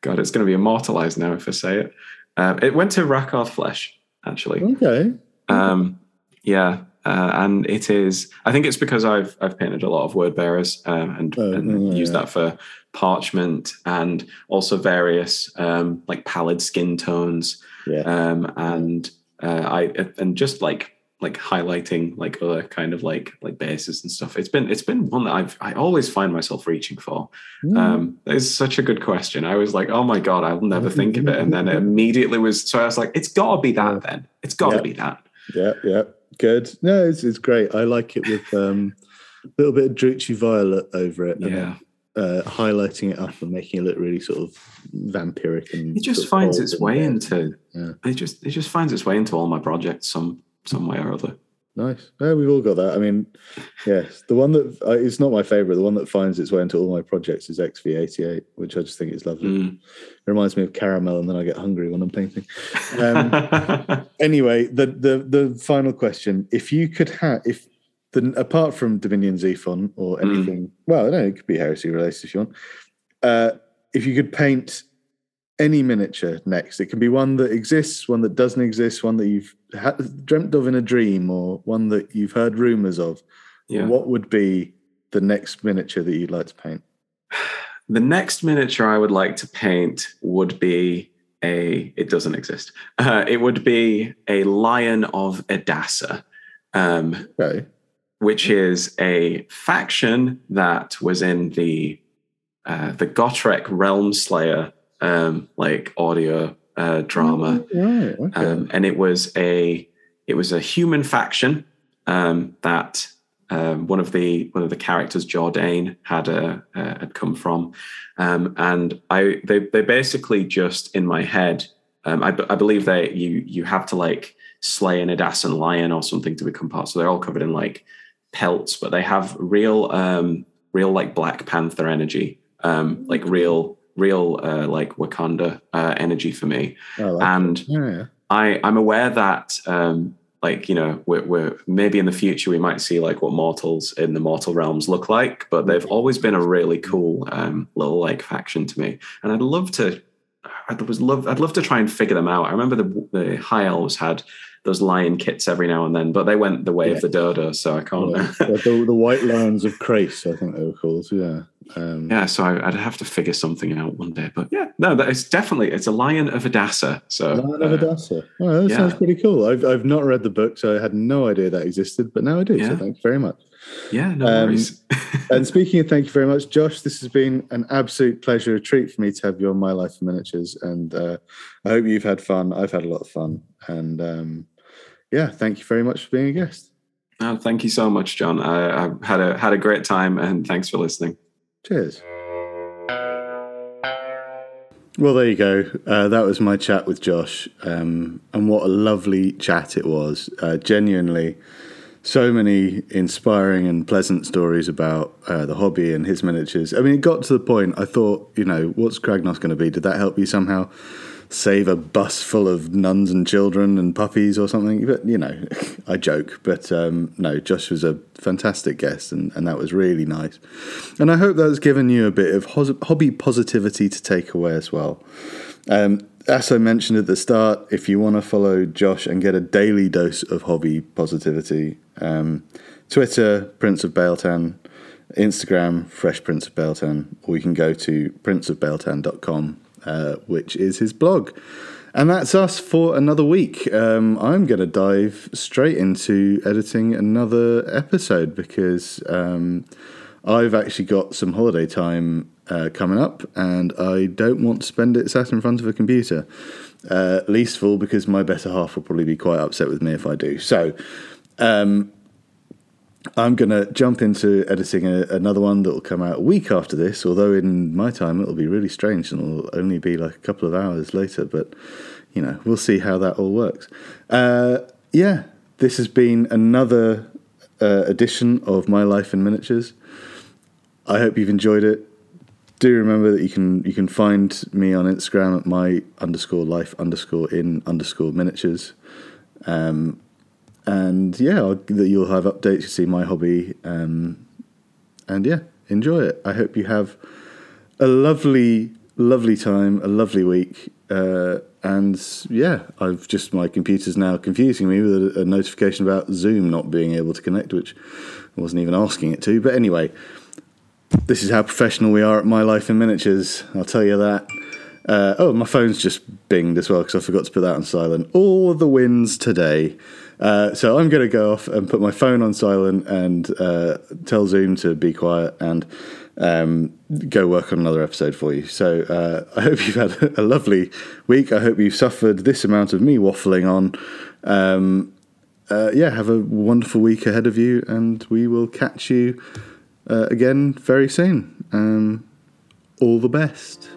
God, it's going to be immortalized now if I say it. Um, it went to Rakarth Flesh, actually. Okay. Um, yeah, uh, and it is. I think it's because I've I've painted a lot of word bearers um, and, Oh, and yeah, used that for parchment and also various um, like pallid skin tones Yeah. um, and uh, I and just like like highlighting like other kind of like like bases and stuff. It's been it's been one that I've I always find myself reaching for. Mm. Um, it's such a good question. I was like, oh my god, I'll never think of it, and then it immediately was. So I was like, it's got to be that then. It's got to Yeah. be that. yeah. Yeah. Good. No, it's, it's great. I like it with um, a little bit of Druchii Violet over it. and Yeah, uh, highlighting it up and making it look really sort of vampiric and it just finds its way red. into. Yeah. It just it just finds its way into all my projects some some way or other. Nice. Yeah, we've all got that. I mean, yes, the one that uh, it's not my favorite. The one that finds its way into all my projects is XV88, which I just think is lovely. Mm. It reminds me of caramel, and then I get hungry when I'm painting. Um, anyway, the the the final question: If you could have, if the, apart from Dominion Zephon or Mm. anything, well, no, it could be heresy related if you want. Uh, if you could paint any miniature next, it can be one that exists, one that doesn't exist, one that you've ha- dreamt of in a dream, or one that you've heard rumors of. Yeah. What would be the next miniature that you'd like to paint? The next miniature I would like to paint would be a. It doesn't exist. Uh, it would be a lion of Edassa, um, Okay. Which is a faction that was in the uh, the Gotrek Realm Slayer um, like audio uh, drama. Right. Okay. um, and it was a it was a human faction um, that um, one of the one of the characters Jordan had uh, uh, had come from, um, and I they they basically just in my head. Um, I, I believe that you you have to like slay an Edassan lion or something to become part. So they're all covered in like pelts, but they have real um, real like Black Panther energy, um, like real real uh, like Wakanda uh, energy for me I like and yeah, yeah. I, I'm aware that, um, like, you know, we're, we're maybe in the future we might see like what mortals in the mortal realms look like, but they've always been a really cool um, little like faction to me, and I'd love to. I'd was love. I'd love to try and figure them out. I remember the the high elves had those lion kits every now and then, but they went the way Yeah. of the dodo, so I can't. The, the White Lions of Chrace, I think they were called. Yeah. Um, yeah, so I, I'd have to figure something out one day. But yeah, no, that is definitely it's a lion of Adassa. So Lion of uh, Adassa. Oh, that yeah. sounds pretty cool. I've, I've not read the book, so I had no idea that existed, but now I do. So Yeah. thank you very much. yeah, no Um, worries. And speaking of thank you very much, Josh, this has been an absolute pleasure, a treat for me to have you on My Life in Miniatures. And uh, I hope you've had fun. I've had a lot of fun. And um, yeah, thank you very much for being a guest. Oh, thank you so much, John. I, I had a had a great time, and thanks for listening. Cheers. Well, there you go. Uh, that was my chat with Josh. Um, and what a lovely chat it was. Uh, genuinely, so many inspiring and pleasant stories about uh, the hobby and his miniatures. I mean, it got to the point I thought, you know, what's Kragnos going to be? Did that help you somehow save a bus full of nuns and children and puppies or something? But, you know, I joke. But um, no, Josh was a fantastic guest and, and that was really nice. And I hope that's given you a bit of hobby positivity to take away as well. Um, as I mentioned at the start, if you want to follow Josh and get a daily dose of hobby positivity, um, Twitter, Prince of Bieltan, Instagram, Fresh Prince of Bieltan, or you can go to princeofbieltan.com, uh, which is his blog. And that's us for another week. Um, I'm going to dive straight into editing another episode because um, I've actually got some holiday time uh, coming up and I don't want to spend it sat in front of a computer. Uh, least of all because my better half will probably be quite upset with me if I do. So, um, I'm going to jump into editing a, another one that will come out a week after this, although in my time it'll be really strange and it'll only be like a couple of hours later. But, you know, we'll see how that all works. Uh, yeah, this has been another uh, edition of My Life in Miniatures. I hope you've enjoyed it. Do remember that you can you can find me on Instagram at my underscore life underscore in underscore miniatures. Um, and yeah, that you'll have updates. You see my hobby, um, and yeah, enjoy it. I hope you have a lovely, lovely time, a lovely week. Uh, and yeah, I've just my computer's now confusing me with a, a notification about Zoom not being able to connect, which I wasn't even asking it to. But anyway, this is how professional we are at My Life in Miniatures. I'll tell you that. Uh, oh, my phone's just binged as well because I forgot to put that on silent. All the wins today. Uh, so I'm going to go off and put my phone on silent and uh, tell Zoom to be quiet and um, go work on another episode for you. So uh, I hope you've had a lovely week. I hope you've suffered this amount of me waffling on. Um, uh, yeah, have a wonderful week ahead of you, and we will catch you uh, again very soon. Um, all the best.